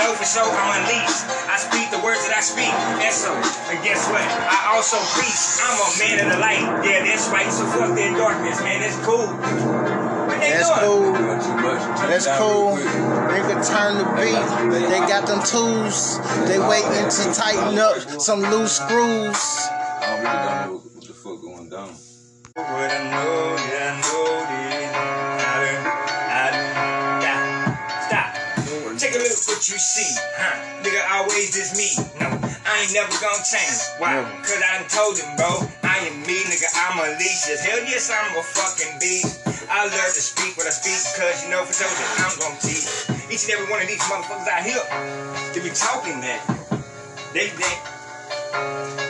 know for sure I'm unleashed. I speak the words that I speak. And so, and guess what? I also preach. I'm a man of the light. Yeah, that's right. So fuck that darkness, man. It's cool. They That's doing? cool. That's cool. Nigga turn the beat. They got them tools. They waiting to tighten up some loose screws. I really don't know what the fuck going down. What I know, yeah, I know this. What you see, huh? Nigga, always is me. No, I ain't never gonna change. Why? Never. Cause I done told him, bro. I am me, nigga. I'm a leashes. Hell yes, I'm a fucking beast. I love to speak what I speak, cause you know for sure that I'm gonna teach. Each and every one of these motherfuckers out here, they be talking that. They, they,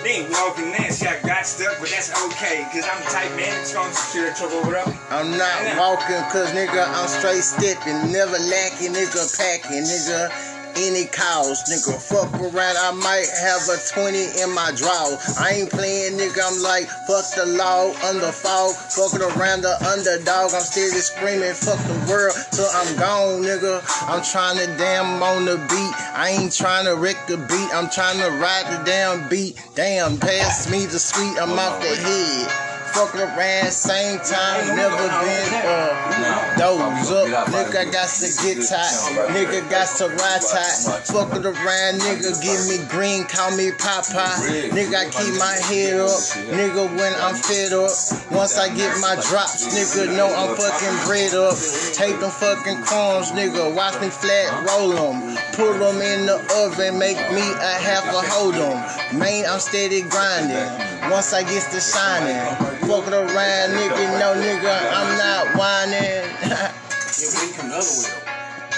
they ain't walking. See, I got stuck, but that's okay, cause I'm type man that's gonna that truck up. I'm not walking cause nigga I'm straight stepping, never lacking, nigga packing, nigga. Any cause, nigga. Fuck around, I might have a 20 in my draw. I ain't playing, nigga. I'm like, fuck the law, under fall. Fucking around the underdog. I'm still just screaming, fuck the world till I'm gone, nigga. I'm trying to damn on the beat. I ain't trying to wreck the beat. I'm trying to ride the damn beat. Damn, pass me the sweet. I'm off the head. Fucking around, same time, never been uh those up. Nigga got to get tight. Nigga got to ride tight. Fucking around, nigga give me green, call me Popeye. Nigga I keep my head up. Nigga when I'm fed up. Once I get my drops, nigga know I'm fucking bread up. Take them fucking crumbs, nigga. Watch me flat roll them. Put them in the oven, make me a half a hold hold 'em. Man, I'm steady grinding. Once I get to shining. Fucking around, nigga, no nigga, I'm not whining.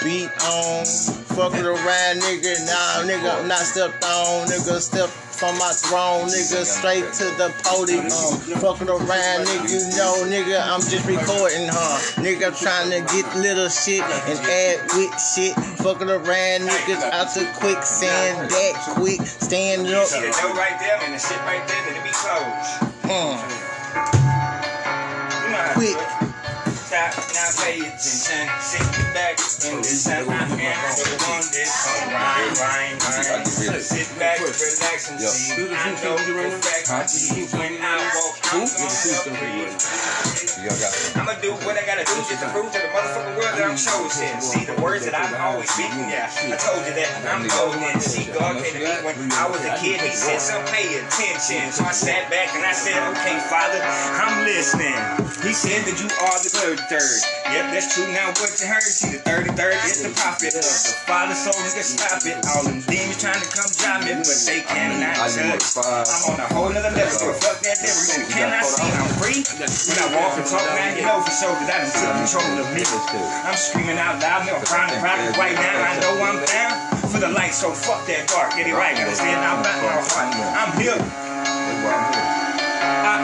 Beat on, fucking around, nigga. Nah, nigga, I'm not stepped on, nigga. Step from my throne, nigga, straight to the podium. Fucking around, nigga, you know, nigga, I'm just recording, huh? Nigga, I'm trying to get little shit and add with shit. Fucking around, niggas out to quicksand, that quick, stand up. The right there and the shit right there, it be closed. Mm, pay attention. Sit back in this time. I am the one that's gonna rhyme, rhyme, rhyme. Sit back, relax, and see. I know for fact when I walk, gonna breathe. Y'all got I'ma do what I gotta do just to prove to the motherfucking world that I'm chosen. See the words that I've always speaking, yeah. I told you that I'm golden. See, God came to me when I was a kid. He said, "So pay attention." So I sat back and I said, "Okay, Father, I'm listening." He said that you are the third, third. Yep, that's true. Now what you heard? See, the thirty third is the prophet of the Father. So nigga, stop it. All them demons trying to come drop me, but they cannot I touch. five. I'm on a whole nother level. So fuck that devil. You cannot see. I'm free. When I walk and talk, now you know for sure that I done took control of me. I'm screaming out loud, no crying private right now. I know I'm down for the light, so fuck that dark. Get it right, gotta stand out back my heart. I'm here. I, I,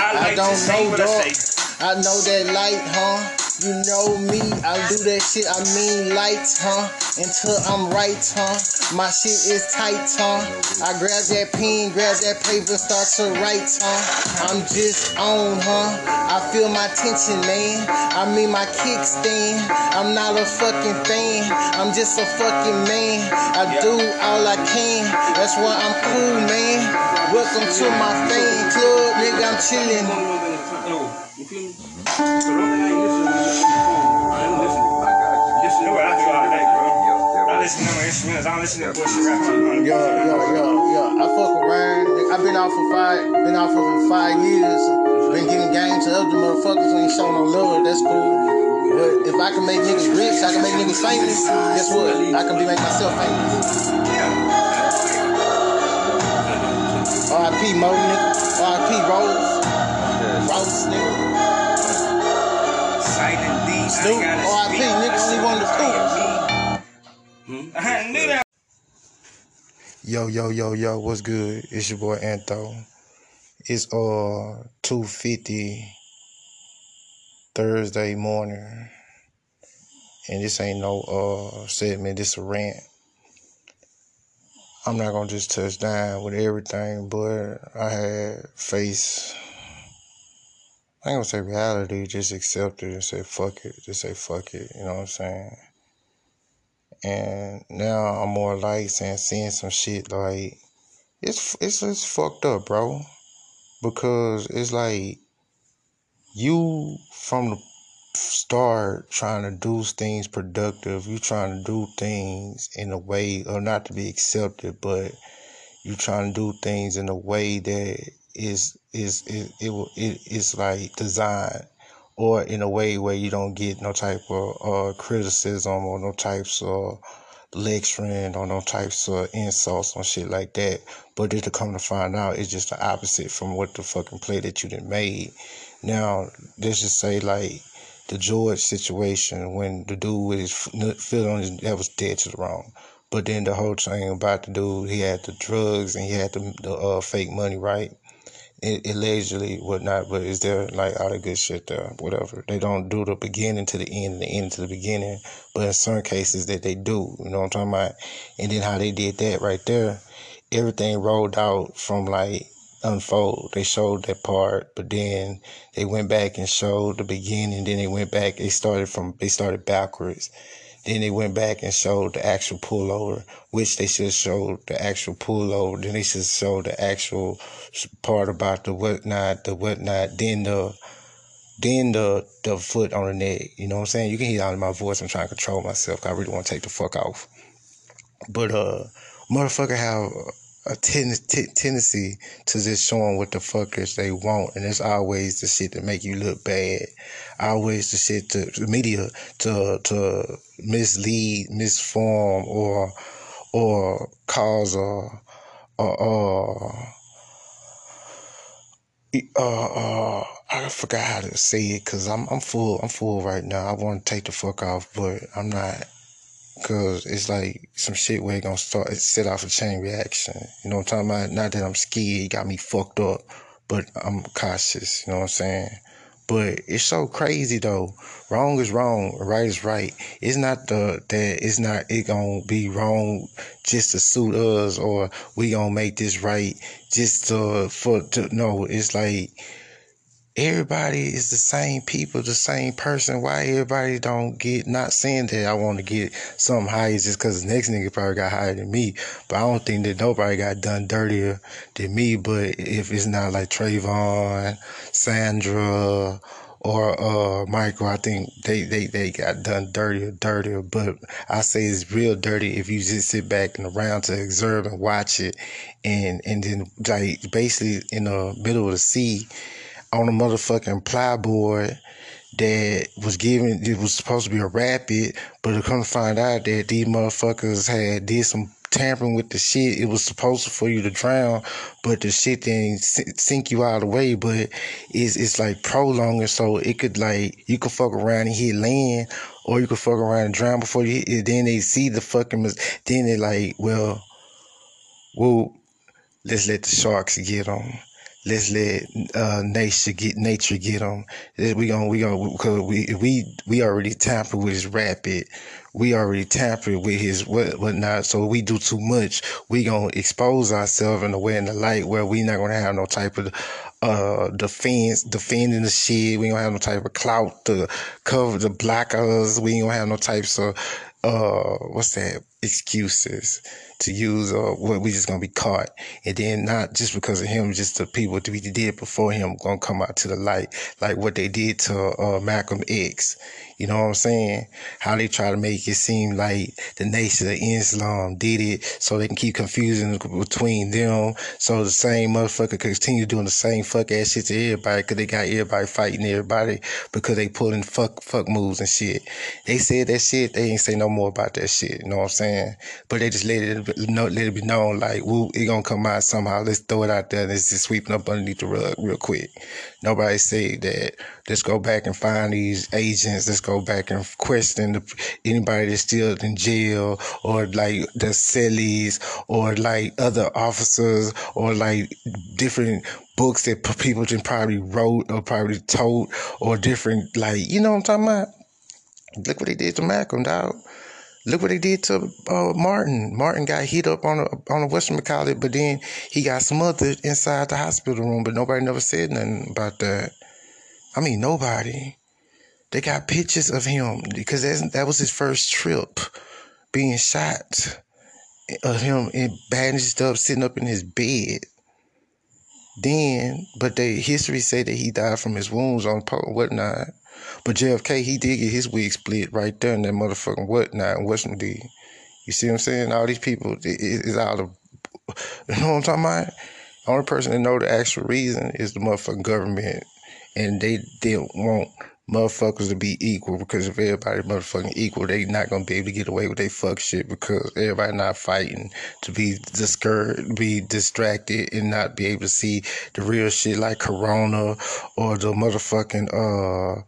I I like to don't say know, what I dog. I know that light, huh? You know me, I do that shit, I mean light, huh? Until I'm right, huh? My shit is tight, huh? I grab that pen, grab that paper, start to write, huh? I'm just on, huh? I feel my tension, man. I mean my kickstand. I'm not a fucking fan. I'm just a fucking man. I do all I can. That's why I'm cool, man. Welcome to my fan club, nigga. I'm chilling. I ain't ain't. Listen to day, bro. I Yo, listen to my instruments, I don't listen to rap. Yo, yo, yo, yo. I fuck around. I've been off for five, been off for five years. Been giving game to other motherfuckers when you show no love. That's cool. But if I can make niggas rich, I can make niggas famous. Guess what? I can be make myself famous. R.I.P. Mo, nigga. R.I.P. Rose. Rose, nigga. Silent D, I Snoop, gotta R.I.P. speak. Nigga, only one of the I knew that. Yo, yo, yo, yo, what's good? It's your boy Antho. It's uh two fifty Thursday morning. And this ain't no uh segment, this a rant. I'm not gonna just touch down with everything, but I had face I ain't gonna say reality, just accept it and say fuck it. Just say fuck it, you know what I'm saying? and now I'm more like saying seeing some shit like it's it's it's fucked up, bro. Because it's like you from the start trying to do things productive, you trying to do things in a way or not to be accepted, but you trying to do things in a way that is is it it will it is like designed or in a way where you don't get no type of uh, criticism or no types of lecturing or no types of insults or shit like that. But then to come to find out, it's just the opposite from what the fucking play that you done made. Now, let's just say like the George situation when the dude with his foot on his that was dead to the wrong. But then the whole thing about the dude, he had the drugs and he had the, the uh, fake money, right? It, allegedly whatnot, but is there like all the good shit there? Whatever. They don't do the beginning to the end and the end to the beginning, but in certain cases that they do. You know what I'm talking about? And then how they did that right there, everything rolled out from like unfold. They showed that part, but then they went back and showed the beginning. Then they went back. They started from. They started backwards. Then they went back and showed the actual pullover, which they should show the actual pullover. Then they should show the actual part about the whatnot, the whatnot. Then the then the the foot on the neck. You know what I'm saying? You can hear out of my voice. I'm trying to control myself. I really want to take the fuck off. But uh, motherfucker have a tendency to just showing what the fuckers they want, and it's always the shit that make you look bad. Always the shit to the media to to mislead, misform, or or cause a a uh, uh, I forgot how to say it because I'm I'm full I'm full right now. I want to take the fuck off, but I'm not. Cause it's like some shit where it gonna start it set off a chain reaction. You know what I'm talking about? Not that I'm scared, it got me fucked up, but I'm cautious, you know what I'm saying? But it's so crazy though. Wrong is wrong, right is right. It's not the that it's not it gonna be wrong just to suit us or we gonna make this right just to for to no, it's like everybody is the same people, the same person. Why everybody don't get, not saying that I want to get something higher just because the next nigga probably got higher than me. But I don't think that nobody got done dirtier than me. But if it's not like Trayvon, Sandra, or uh Michael, I think they, they, they got done dirtier, dirtier. But I say it's real dirty if you just sit back and around to observe and watch it and and then like basically in the middle of the sea on a motherfucking plyboard that was given it was supposed to be a rapid, but to come to find out that these motherfuckers had did some tampering with the shit. It was supposed for you to drown, but the shit didn't sink you out of the way. But it's it's like prolonging, so it could like you could fuck around and hit land, or you could fuck around and drown before you hit. Then they see the fucking. Then they like, well, well, let's let the sharks get them. Let's let uh, nature get nature get them. We gonna we gonna because we we we already tampered with his rapid. We already tampered with his what whatnot. So we do too much. We gonna expose ourselves in a way in the light where we not gonna have no type of uh defense defending the shit. We gonna have no type of clout to cover the block us. We gonna have no types of uh what's that excuses to use or what we just gonna be caught. And then not just because of him just the people that we did before him gonna come out to the light like what they did to uh, Malcolm X you know what I'm saying how they try to make it seem like the nation of Islam did it so they can keep confusing between them so the same motherfucker continue doing the same fuck ass shit to everybody because they got everybody fighting everybody because they pulling fuck fuck moves and shit they said that shit they ain't say no more about that shit you know what I'm saying but they just let it know, let it be known like, woo, it gonna come out somehow. Let's throw it out there. Let's just sweeping up underneath the rug real quick. Nobody say that. Let's go back and find these agents. Let's go back and question the, anybody that's still in jail or like the cellies or like other officers or like different books that people just probably wrote or probably told or different like, you know what I'm talking about? Look what they did to Malcolm, dog. Look what they did to uh, Martin. Martin got hit up on a on a Western McCall, but then he got smothered inside the hospital room. But nobody never said nothing about that. I mean, nobody. They got pictures of him because that was his first trip. being shot of him and bandaged up, sitting up in his bed. Then, but the history say that he died from his wounds on whatnot. But JFK, he did get his wig split right there in that motherfucking whatnot in Washington D. You see what I'm saying? All these people it, it's out of you know what I'm talking about? The Only person that know the actual reason is the motherfucking government, and they they want motherfuckers to be equal because if everybody motherfucking equal, they not gonna be able to get away with they fuck shit because everybody not fighting to be discouraged, be distracted, and not be able to see the real shit like Corona or the motherfucking uh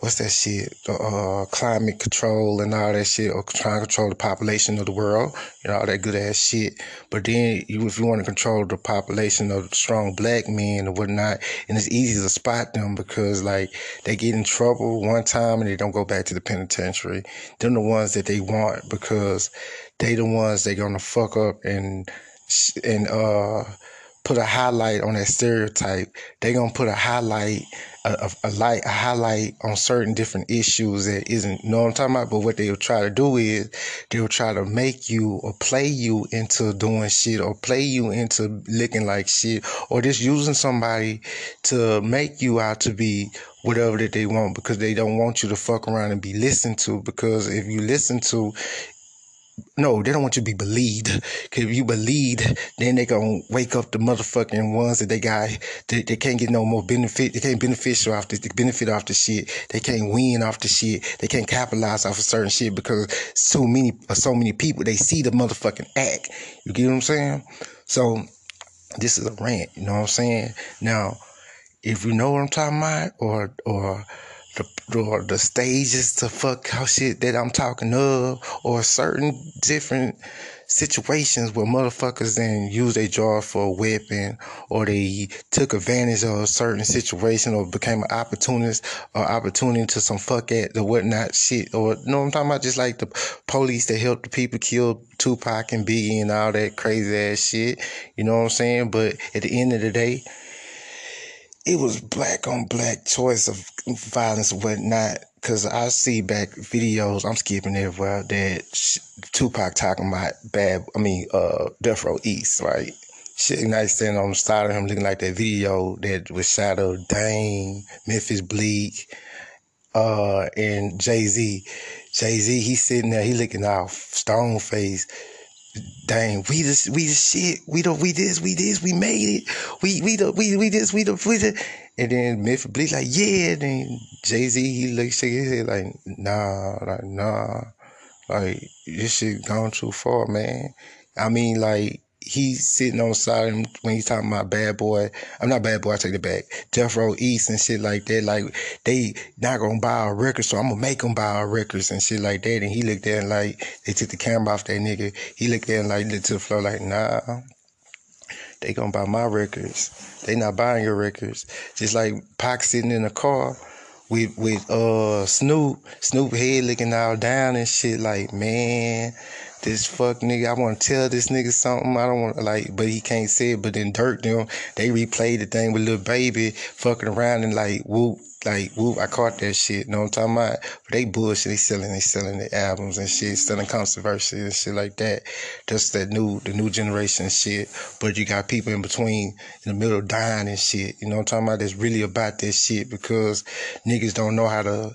what's that shit? Uh, climate control and all that shit, or trying to control the population of the world, and all that good ass shit. But then, you, if you want to control the population of strong black men and whatnot, and it's easy to spot them because like they get in trouble one time and they don't go back to the penitentiary. They're the ones that they want because they the ones they gonna fuck up and and uh put a highlight on that stereotype. They gonna put a highlight, a, a, light, a highlight on certain different issues that isn't. You know what I'm talking about? But what they'll try to do is they'll try to make you or play you into doing shit or play you into looking like shit or just using somebody to make you out to be whatever that they want because they don't want you to fuck around and be listened to because if you listen to no, they don't want you to be believed. Cause if you believe, then they gonna wake up the motherfucking ones that they got. They, they can't get no more benefit. They can't beneficial off the benefit off the shit. They can't win off the shit. They can't capitalize off of certain shit because so many, so many people they see the motherfucking act. You get what I'm saying? So this is a rant. You know what I'm saying? Now, if you know what I'm talking about, or or or the stages to fuck how shit that I'm talking of, or certain different situations where motherfuckers then use their jaw for a weapon, or they took advantage of a certain situation, or became an opportunist, or opportunity to some fuck at the whatnot shit, or you know what I'm talking about? Just like the police that helped the people kill Tupac and Biggie and all that crazy ass shit. You know what I'm saying? But at the end of the day, it was black on black choice of violence and whatnot. Cause I see back videos, I'm skipping everywhere that Tupac talking about bad, I mean, uh, Death Row East, right? Shit, nice standing on the side of him looking like that video that was shot of Dame, Memphis Bleek, uh, and Jay Z. Jay Z, he's sitting there, he looking off stone face dang, we this, we the shit, we the, we this, we this, we made it, we, we the, we, we this, we the, we the, and then Memphis Bleek like, yeah, and then Jay Z, he like shake his head like, nah, like, nah, like, this shit gone too far, man. I mean, like, he's sitting on the side of him when he's talking about bad boy. I'm not bad boy, I take it back. Death Row East and shit like that. Like, they not gonna buy our records, so I'm gonna make them buy our records and shit like that. And he looked there and like, they took the camera off that nigga. He looked there and like, looked to the floor like, nah, they gonna buy my records. They not buying your records. Just like Pac sitting in a car with with uh Snoop, Snoop head looking all down and shit like, man, this fuck nigga, I want to tell this nigga something. I don't want like, but he can't say it. But then Durk them, they replayed the thing with little baby fucking around and like whoop, like whoop. I caught that shit. You know what I'm talking about? But they bullshit. They selling, they selling the albums and shit, selling controversy and shit like that. Just that new, the new generation shit. But you got people in between, in the middle, dying and shit. You know what I'm talking about? That's really about this shit because niggas don't know how to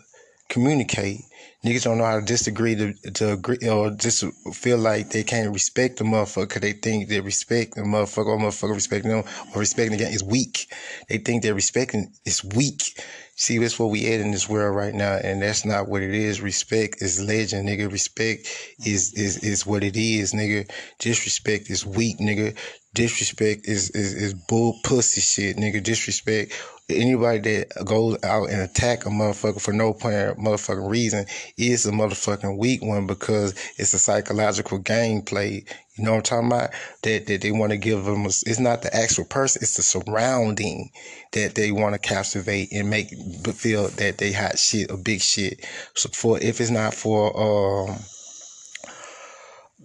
communicate. Niggas don't know how to disagree to, to agree or just feel like they can't respect the motherfucker because they think they respect the motherfucker or motherfucker respecting them or respecting again is weak. They think they're respecting is weak. See, that's what we at in this world right now, and that's not what it is. Respect is legend, nigga. Respect is is is what it is, nigga. Disrespect is weak, nigga. Disrespect is is, is bull pussy shit, nigga. Disrespect anybody that goes out and attack a motherfucker for no point motherfucking reason is a motherfucking weak one because it's a psychological gameplay. You know what I'm talking about? That that they want to give them. It's not the actual person. It's the surrounding that they want to captivate and make feel that they hot shit or big shit. So for if it's not for um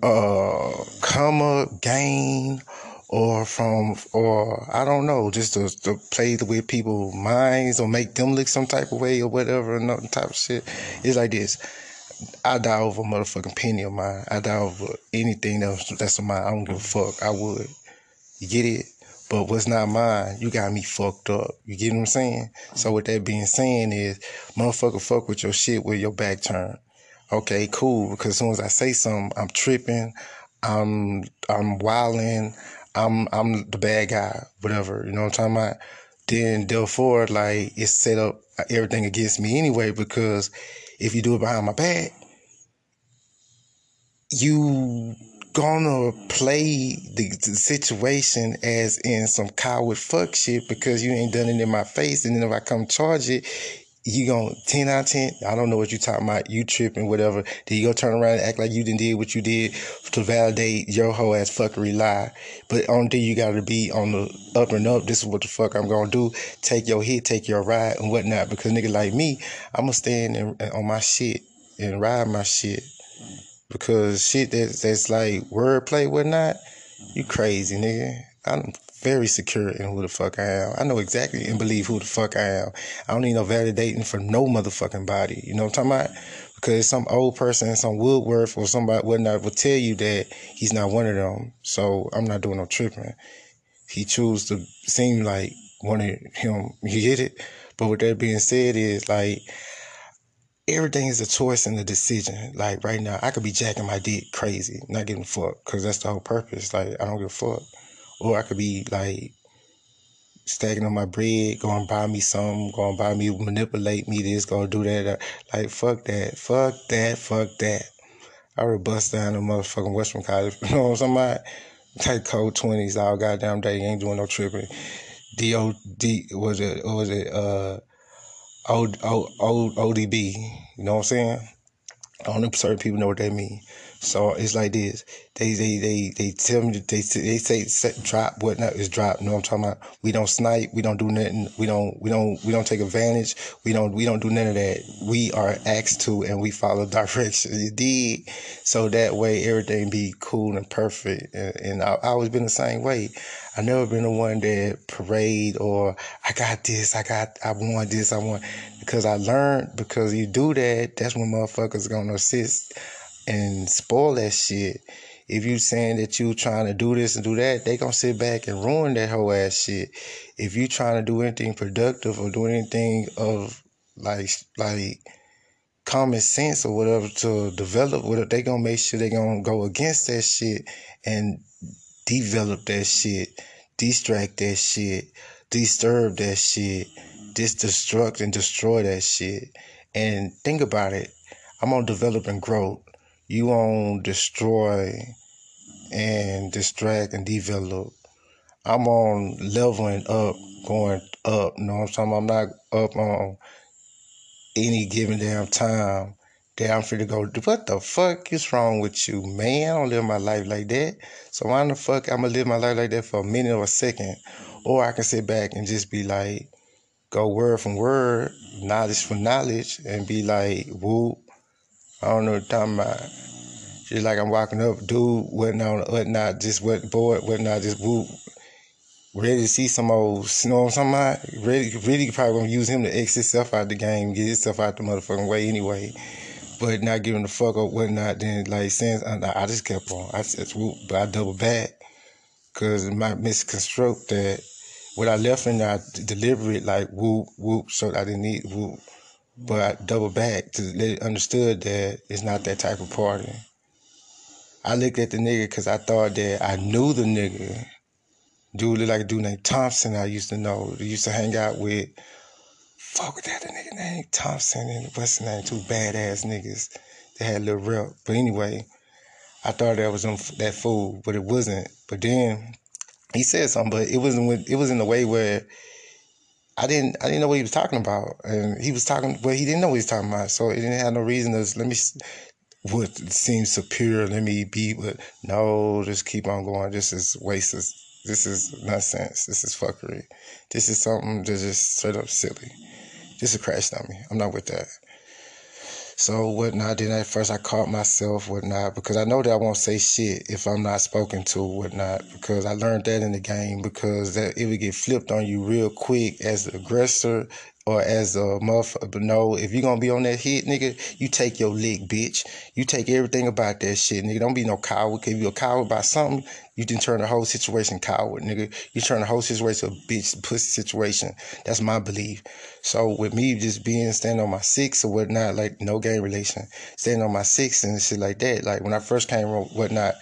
uh comma gain or from or I don't know, just to, to play the way people minds or make them look some type of way or whatever, another type of shit. It's like this. I die over a motherfucking penny of mine. I die over anything that's that's mine. I don't give a fuck. I would. You get it? But what's not mine, you got me fucked up. You get what I'm saying? So with that being saying is, motherfucker fuck with your shit with your back turned. Okay, cool. Because as soon as I say something, I'm tripping, I'm I'm wilding, I'm I'm the bad guy, whatever. You know what I'm talking about? Then therefore, like it's set up everything against me anyway. Because if you do it behind my back, you gonna play the, the, situation as in some coward fuck shit because you ain't done it in my face, and then if I come charge it, you gonna ten out of ten. I don't know what you talking about. You tripping, whatever. Then you go turn around and act like you didn't did what you did to validate your whole ass fuckery lie. But only thing you gotta be on the up and up. This is what the fuck I'm gonna do. Take your hit, take your ride and whatnot. Because nigga like me, I'm gonna stand and, on my shit and ride my shit because shit that's that's like wordplay, whatnot, you crazy, nigga. I'm very secure in who the fuck I am. I know exactly and believe who the fuck I am. I don't need no validating for no motherfucking body. You know what I'm talking about? Because some old person, some Woodworth or somebody whatnot will tell you that he's not one of them. So I'm not doing no tripping. He choose to seem like one of him. You get it? But with that being said, is like everything is a choice and a decision. Like right now, I could be jacking my dick crazy, not giving a fuck, because that's the whole purpose. Like I don't give a fuck. Or I could be like stacking on my bread, going buy me something, going buy me, manipulate me this, go do that. Like fuck that, fuck that, fuck that. I would bust down the motherfucking Western College. You know what I'm talking about? Take code twenties all goddamn day. Ain't doing no tripping. D O D was it was it uh old, old, old ODB. You know what I'm saying? Only certain people know what that mean. So it's like this. They they they they tell me they they say set, drop whatnot is drop. You know what I'm talking about? We don't snipe. We don't do nothing. We don't we don't we don't take advantage. We don't we don't do none of that. We are asked to and we follow direction. You did so that way everything be cool and perfect. And, and I, I always been the same way. I never been the one that parade or I got this. I got I want this. I want because I learned because you do that. That's when motherfuckers gonna assist and spoil that shit. If you saying that you trying to do this and do that, they gonna sit back and ruin that whole ass shit. If you trying to do anything productive or do anything of like like common sense or whatever to develop whatever, they gonna make sure they gonna go against that shit and develop that shit, distract that shit, disturb that shit, destruct and destroy that shit. And think about it. I'm gonna develop and grow you on destroy and distract and develop. I'm on leveling up, going up. You know what I'm saying? I'm not up on any given damn time that I'm free to go. What the fuck is wrong with you, man? I don't live my life like that. So why the fuck I'm gonna live my life like that for a minute or a second? Or I can sit back and just be like, go word from word, knowledge from knowledge, and be like, whoop, I don't know what I'm talking about. Just like I'm walking up, dude, whatnot, whatnot, just what boy, whatnot, just whoop. Ready to see some old, you know what I'm talking about? Ready, really probably gonna use him to X himself out the game, get himself out the motherfucking way anyway. But not giving the fuck up, whatnot, then like since I, I just kept on. I just whoop, but I double back. Cause it might misconstruct that what I left in there, I delivered it like whoop, whoop, so I didn't need whoop. But I double back to it understood that it's not that type of party. I looked at the nigga because I thought that I knew the nigga. Dude looked like a dude named Thompson I used to know. He used to hang out with. Fuck with that, nigga named Thompson and what's his name? Two badass niggas that had a little rep. But anyway, I thought that was that fool, but it wasn't. But then he said something, but it wasn't. It was in a way where I didn't I didn't know what he was talking about, and he was talking, but he didn't know what he was talking about, so it didn't have no reason to let me what seems superior. Let me be, but no, just keep on going. This is waste. This is nonsense. This is fuckery. This is something that's just straight up silly. Just a crash me. I'm not with that. So whatnot. Then at first I caught myself whatnot because I know that I won't say shit if I'm not spoken to whatnot because I learned that in the game because that it would get flipped on you real quick as the aggressor or as a motherfucker know if you gonna be on that hit, nigga, you take your lick, bitch. You take everything about that shit, nigga. Don't be no coward. If you a coward about something, you didn't turn the whole situation coward, nigga. You turn the whole situation a bitch pussy situation. That's my belief. So with me just being standing on my six or whatnot, like no game relation, standing on my six and shit like that. Like when I first came or whatnot,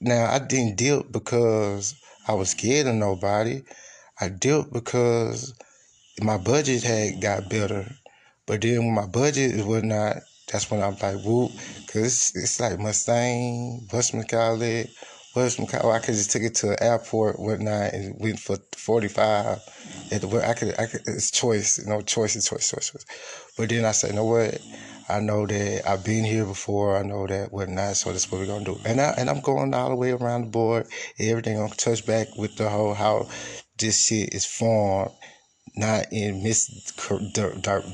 now I didn't deal because I was scared of nobody. I dealt because my budget had got better. But then when my budget was not, that's when I'm like, whoop, because it's, it's like Mustang, whatchamacallit, whatchamacallit. I could just take it to the airport, whatnot, and went for 45. At the, I could, I could, it's choice, you know, choice is choice, choice, choice. But then I said, you know what? I know that I've been here before. I know that whatnot. So that's what we're gonna do. And I and I'm going all the way around the board. Everything gonna touch back with the whole how this shit is formed, not in mis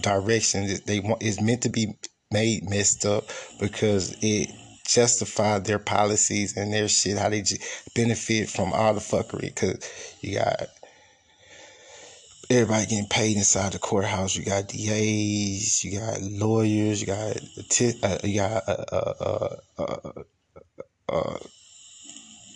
direction. They want it's meant to be made messed up because it justified their policies and their shit how they benefit from all the fuckery. Cause you got everybody getting paid inside the courthouse. You got DAs, you got lawyers, you got uh, you got uh, uh, uh, uh,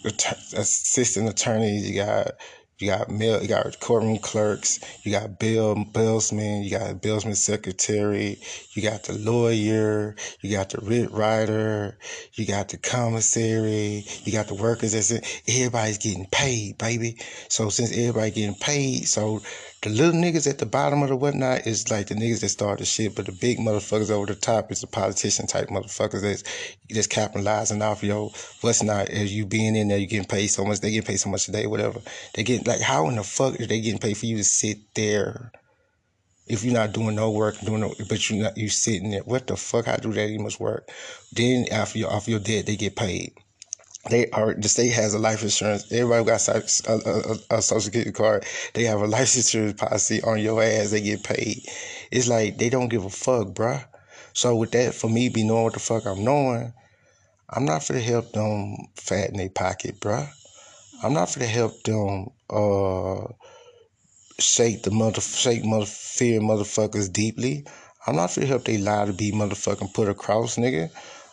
assistant attorneys, you got you got mail, you got courtroom clerks, you got bail bailsmen, you got bailsman secretary, you got the lawyer, you got the writ writer, you got the commissary, you got the workers. That's it. Everybody's getting paid, baby. So since everybody getting paid, so the little niggas at the bottom of the whatnot is like the niggas that start the shit, but the big motherfuckers over the top is the politician type motherfuckers that's just capitalizing off yo what's not as you being in there, you getting paid so much, they get paid so much a day, whatever. They get like how in the fuck are they getting paid for you to sit there? If you're not doing no work, doing no, but you not you sitting there, what the fuck? How do that even much work? Then after you off your debt, they get paid they are the state has a life insurance. Everybody got a, a, a, social security card. They have a life insurance policy on your ass. They get paid. It's like they don't give a fuck, bruh. So with that, for me, be knowing what the fuck I'm knowing, I'm not for to help them fatten their pocket, bruh. I'm not for to help them uh shake the mother shake mother fear motherfuckers deeply. I'm not for to help they lie to be motherfucking put across, nigga.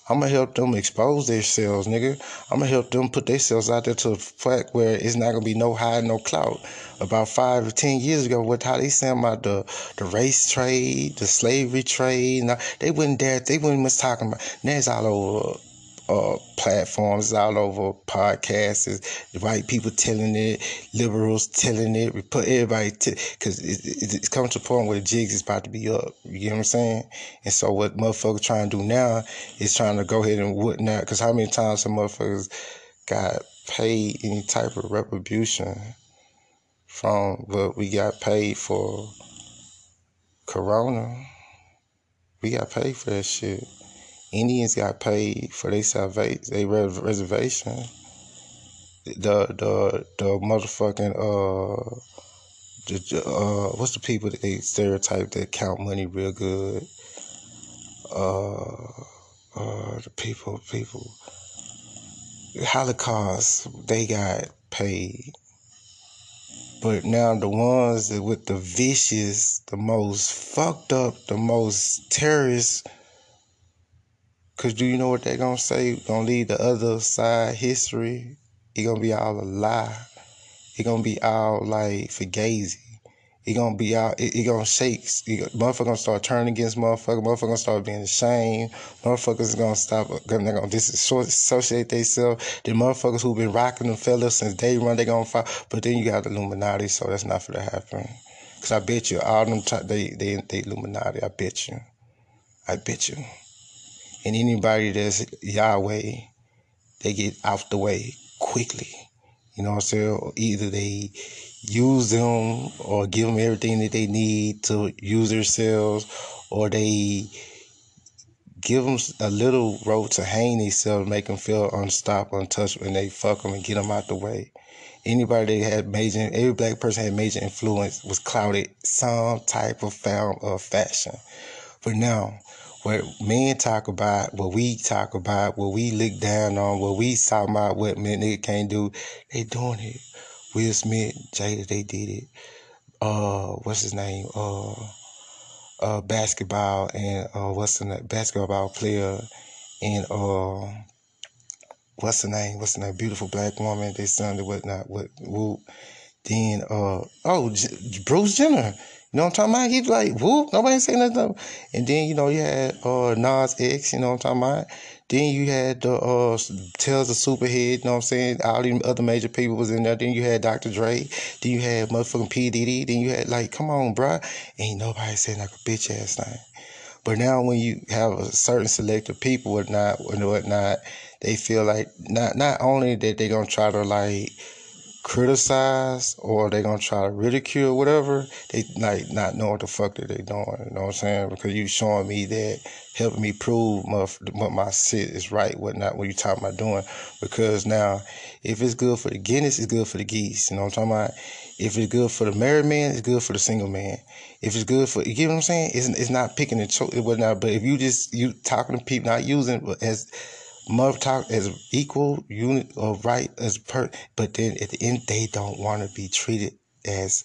I'm gonna help them expose themselves, nigga. I'm gonna help them put themselves out there to the fact where it's not gonna be no high, no clout. About five or ten years ago, what how they saying about the the race trade, the slavery trade, now, they wouldn't dare, they wouldn't much talking about. Now it's all over uh, platforms all over podcasts, the white people telling it, liberals telling it, we put everybody to because it, it, it's coming to a point where the jigs is about to be up. You get what I'm saying? And so what motherfuckers trying to do now is trying to go ahead and whatnot. Because how many times some motherfuckers got paid any type of retribution from what we got paid for Corona? We got paid for that shit. Indians got paid for their salvation, their reservation. The the the motherfucking uh the uh what's the people that they stereotype that count money real good? Uh uh the people people Holocaust they got paid. But now the ones that with the vicious, the most fucked up, the most terrorist Cause do you know what they're gonna say? Gonna leave the other side history. It gonna be all a lie. It gonna be all like fugazi. It gonna be out. It, it gonna shake. Motherfucker gonna start turning against motherfucker. Motherfucker gonna start being ashamed. Motherfuckers gonna stop. Uh, gonna, gonna disassociate themselves. The motherfuckers who been rocking them fellas since day one, they gonna fall. But then you got the Illuminati, so that's not to happen. Cause I bet you all them t- they they they Illuminati. I bet you. I bet you and anybody that's Yahweh, they get out the way quickly. You know what I'm saying? Either they use them or give them everything that they need to use themselves, or they give them a little rope to hang themselves, make them feel unstoppable, untouchable, and they fuck them and get them out the way. Anybody that had major, every black person had major influence was clouded some type of form of fashion. But now, what men talk about, what we talk about, what we look down on, what we talk about, what men nigga can't do, they doing it. Will Smith, Jada, they did it. uh what's his name? Uh uh basketball and uh what's the name basketball player and uh what's the name? What's the name? Beautiful black woman they son and whatnot what whoop. Then uh oh J- Bruce Jenner you know what I'm talking about? He's like, whoop, nobody say nothing. And then, you know, you had uh Nas X, you know what I'm talking about? Then you had the uh Tales of Superhead, you know what I'm saying? All these other major people was in there. Then you had Dr. Dre. Then you had motherfucking P. Diddy. Then you had like, come on, bruh. Ain't nobody saying like a bitch ass thing. But now when you have a certain select of people whatnot and whatnot, they feel like not not only that they gonna try to like criticize or they gonna try to ridicule whatever, they like not know what the fuck that they doing. You know what I'm saying? Because you showing me that, helping me prove my, what my shit is right, what not what you talking about doing. Because now, if it's good for the Guinness, it's good for the geese. You know what I'm talking about? If it's good for the married man, it's good for the single man. If it's good for, you get what I'm saying? It's, it's not picking and choosing, whatnot. But if you just you talking to people, not using as mother talk as equal unit or right as per but then at the end they don't want to be treated as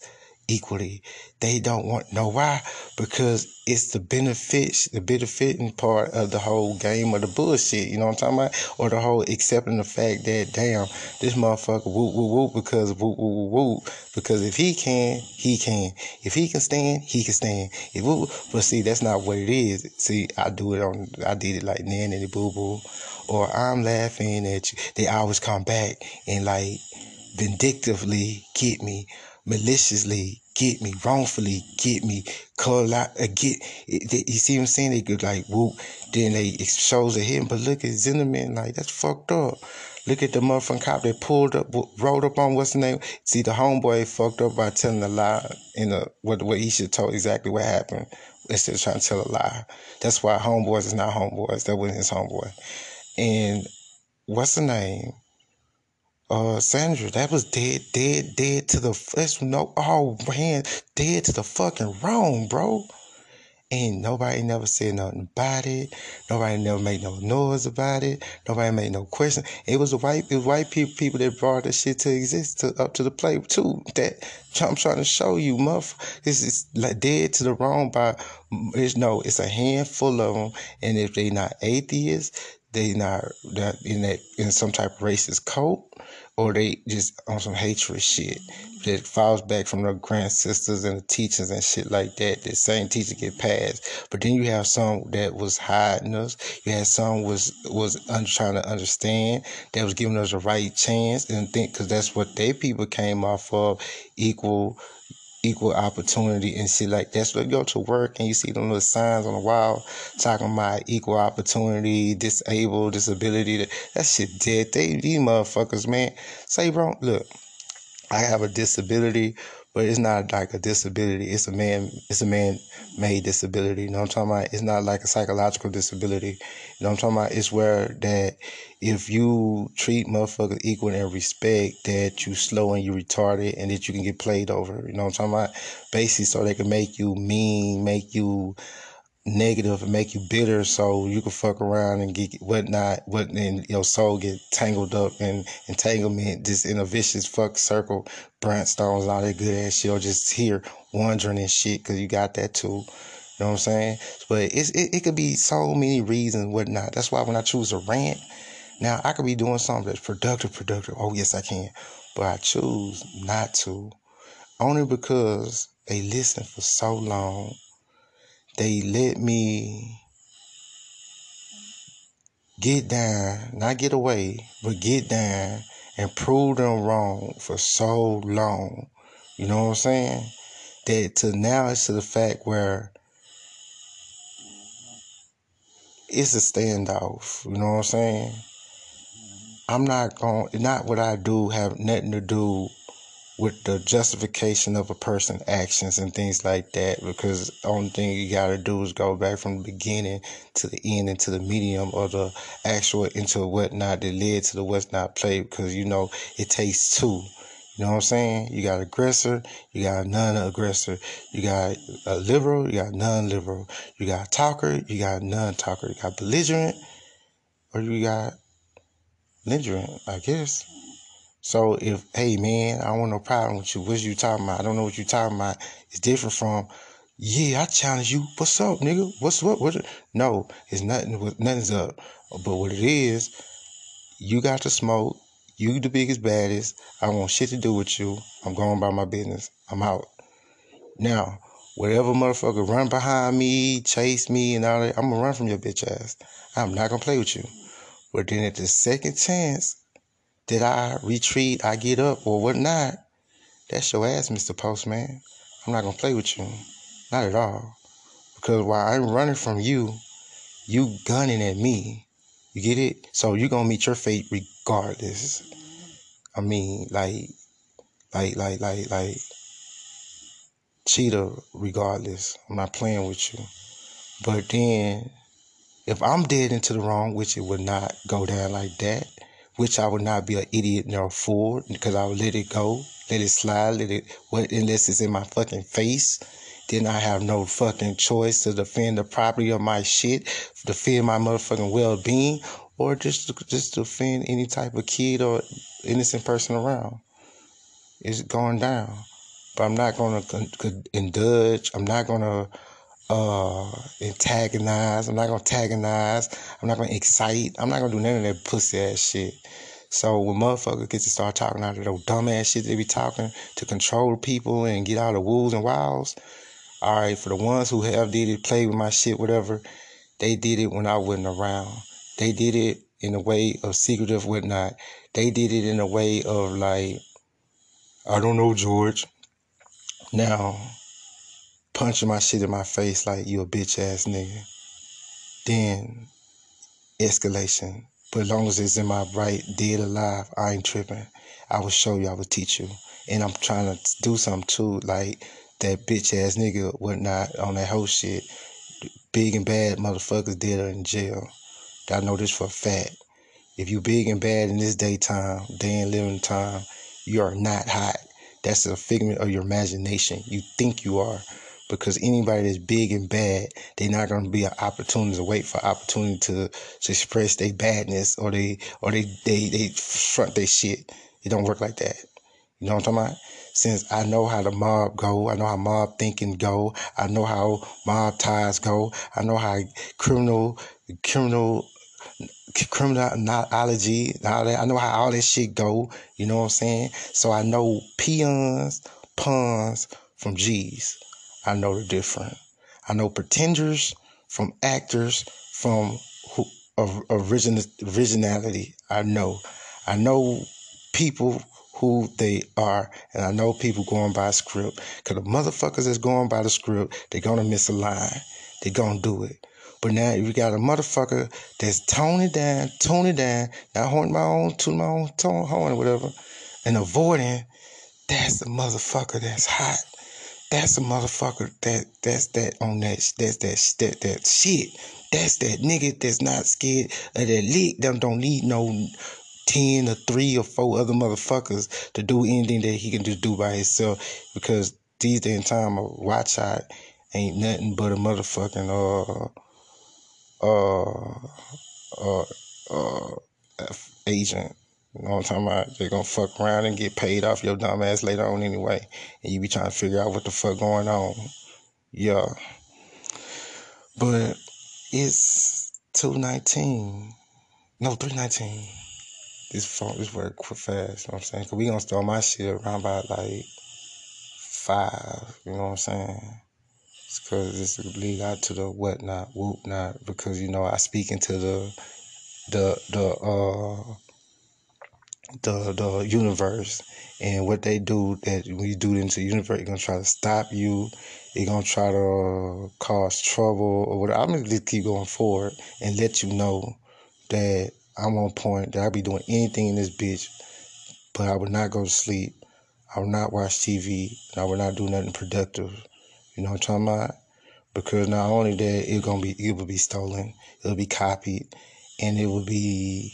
equally. They don't want know why because it's the benefits the benefiting part of the whole game of the bullshit you know what i'm talking about? Or the whole accepting the fact that damn this motherfucker whoop whoop whoop because whoop whoop whoop because if he can he can. If he can stand he can stand. If whoop, but see that's not what it is. See i do it on i did it like nanny boo boo. Or I'm laughing at you, they always come back and like vindictively get me, maliciously get me, wrongfully get me, call out, uh, get, they, you see what I'm saying? They could like whoop, then they it shows a but look at Zimmerman, like that's fucked up. Look at the motherfucking cop that pulled up, rolled up on what's the name? See, the homeboy fucked up by telling a lie in a what what he should told exactly what happened instead of trying to tell a lie. That's why homeboys is not homeboys. That wasn't his homeboy. And what's the name? Uh, Sandra, that was dead, dead, dead to the that's no oh man, dead to the fucking wrong, bro. And nobody never said nothing about it. Nobody never made no noise about it. Nobody made no question. It was the white, it was white people, people that brought this shit to exist to up to the plate too. That I'm trying to show you, muff. This is like dead to the wrong by. It's no, it's a handful of them, and if they not atheists, they not in that in some type of racist cult or they just on some hatred shit that falls back from the grand sisters and the teachers and shit like that. The same teacher get passed, but then you have some that was hiding us. You had some was was un- trying to understand that was giving us a right chance and think because that's what they people came off of equal equal opportunity and shit like that's what you go to work and you see them little signs on the wall talking about equal opportunity, disabled, disability. That, that shit dead. They these motherfuckers, man. Say bro, look, I have a disability, but it's not like a disability. It's a man. It's a man made disability. You know what I'm talking about? It's not like a psychological disability. You know what I'm talking about? It's where that if you treat motherfuckers equal and respect, that you slow and you retarded, and that you can get played over. You know what I'm talking about? Basically, so they can make you mean, make you negative and make you bitter so you can fuck around and get whatnot what and your soul get tangled up in entanglement just in a vicious fuck circle stones all that good ass shit or just here wandering and shit because you got that too. You know what I'm saying? But it's it, it could be so many reasons whatnot. That's why when I choose a rant now I could be doing something that's productive productive. Oh yes I can. But I choose not to only because they listen for so long they let me get down, not get away, but get down and prove them wrong for so long. You know what I'm saying? That to now it's to the fact where it's a standoff. You know what I'm saying? I'm not going not what I do have nothing to do with the justification of a person's actions and things like that because the only thing you gotta do is go back from the beginning to the end into the medium or the actual into whatnot that led to the what's not play because you know it takes two. You know what I'm saying? You got aggressor, you got non-aggressor, you got a liberal, you got non-liberal, you got talker, you got non-talker, you got belligerent, or you got belligerent, I guess. So if hey man, I don't want no problem with you. What you talking about? I don't know what you talking about. It's different from yeah, I challenge you. What's up, nigga? What's what? What? No, it's nothing. Nothing's up. But what it is, you got to smoke. You the biggest baddest. I want shit to do with you. I'm going about my business. I'm out. Now, whatever motherfucker run behind me, chase me, and all that, I'm gonna run from your bitch ass. I'm not gonna play with you. But then at the second chance that I retreat, I get up or whatnot, that's your ass, Mr. Postman. I'm not gonna play with you. Not at all. Because while I'm running from you, you gunning at me. You get it? So you're gonna meet your fate regardless. I mean, like, like, like, like, like, cheetah, regardless. I'm not playing with you. But then, if I'm dead into the wrong, which it would not go down like that, which I would not be an idiot nor a fool, because I would let it go, let it slide, let it, what, unless it's in my fucking face, then I have no fucking choice to defend the property of my shit, defend my motherfucking well being, or just to, just defend any type of kid or innocent person around. It's going down. But I'm not gonna indulge. I'm not gonna uh antagonize. I'm not gonna antagonize. I'm not gonna excite. I'm not gonna do none of that pussy ass shit. So when motherfuckers get to start talking out of those dumb ass shit they be talking to control people and get all the wolves and wows, all right, for the ones who have did it, play with my shit, whatever, they did it when I wasn't around. They did it in a way of secretive, whatnot. They did it in a way of like, I don't know, George. Now, punching my shit in my face like you a bitch ass nigga. Then, escalation. But as long as it's in my right, dead alive, I ain't tripping. I will show you, I will teach you. And I'm trying to do something too, like that bitch ass nigga whatnot on that whole shit. Big and bad motherfuckers dead her in jail. I know this for a fact. If you big and bad in this daytime, day and living time, you are not hot. That's a figment of your imagination. You think you are. Because anybody that's big and bad, they're not gonna be an opportunity to wait for opportunity to, to express their badness or they or they they they front their shit. It don't work like that. You know what I'm talking about? since I know how the mob go, I know how mob thinking go, I know how mob ties go, I know how criminal criminal criminology, all that. I know how all that shit go. You know what I'm saying? So I know peons, pawns from G's. I know the different. I know pretenders from actors from who original originality. I know. I know people who they are. And I know people going by script. Because the motherfuckers that's going by the script, they're to miss a line. They're to do it. But now you got a motherfucker that's toning down, toning down, not holding my own, tuning my own tone, horn or whatever, and avoiding, that's the motherfucker that's hot. That's a motherfucker that that's that on that that's that that that shit. That's that nigga that's not scared of that lick. Them don't need no 10 or 3 or 4 other motherfuckers to do anything that he can just do by himself because these days in time a watch out ain't nothing but a motherfucking uh uh uh uh agent. You know what I'm talking about? They're gonna fuck around and get paid off your dumb ass later on anyway. And you be trying to figure out what the fuck going on. Yeah. But it's 219. No, 319 this phone, this work quick fast. You know what I'm saying? Cause we gonna start my shit around by like five. You know what I'm saying? It's cause this lead out to the whatnot, whoop not. Because you know I speak into the the the uh the the universe and what they do that when you do into the universe, it's gonna try to stop you. It's gonna try to cause trouble or whatever. I'm gonna just keep going forward and let you know that I'm on point that I'll be doing anything in this bitch, but I would not go to sleep. I would not watch TV. I would not do nothing productive. You know what I'm talking about? Because not only that, it's gonna be it will be stolen, it'll be copied, and it will be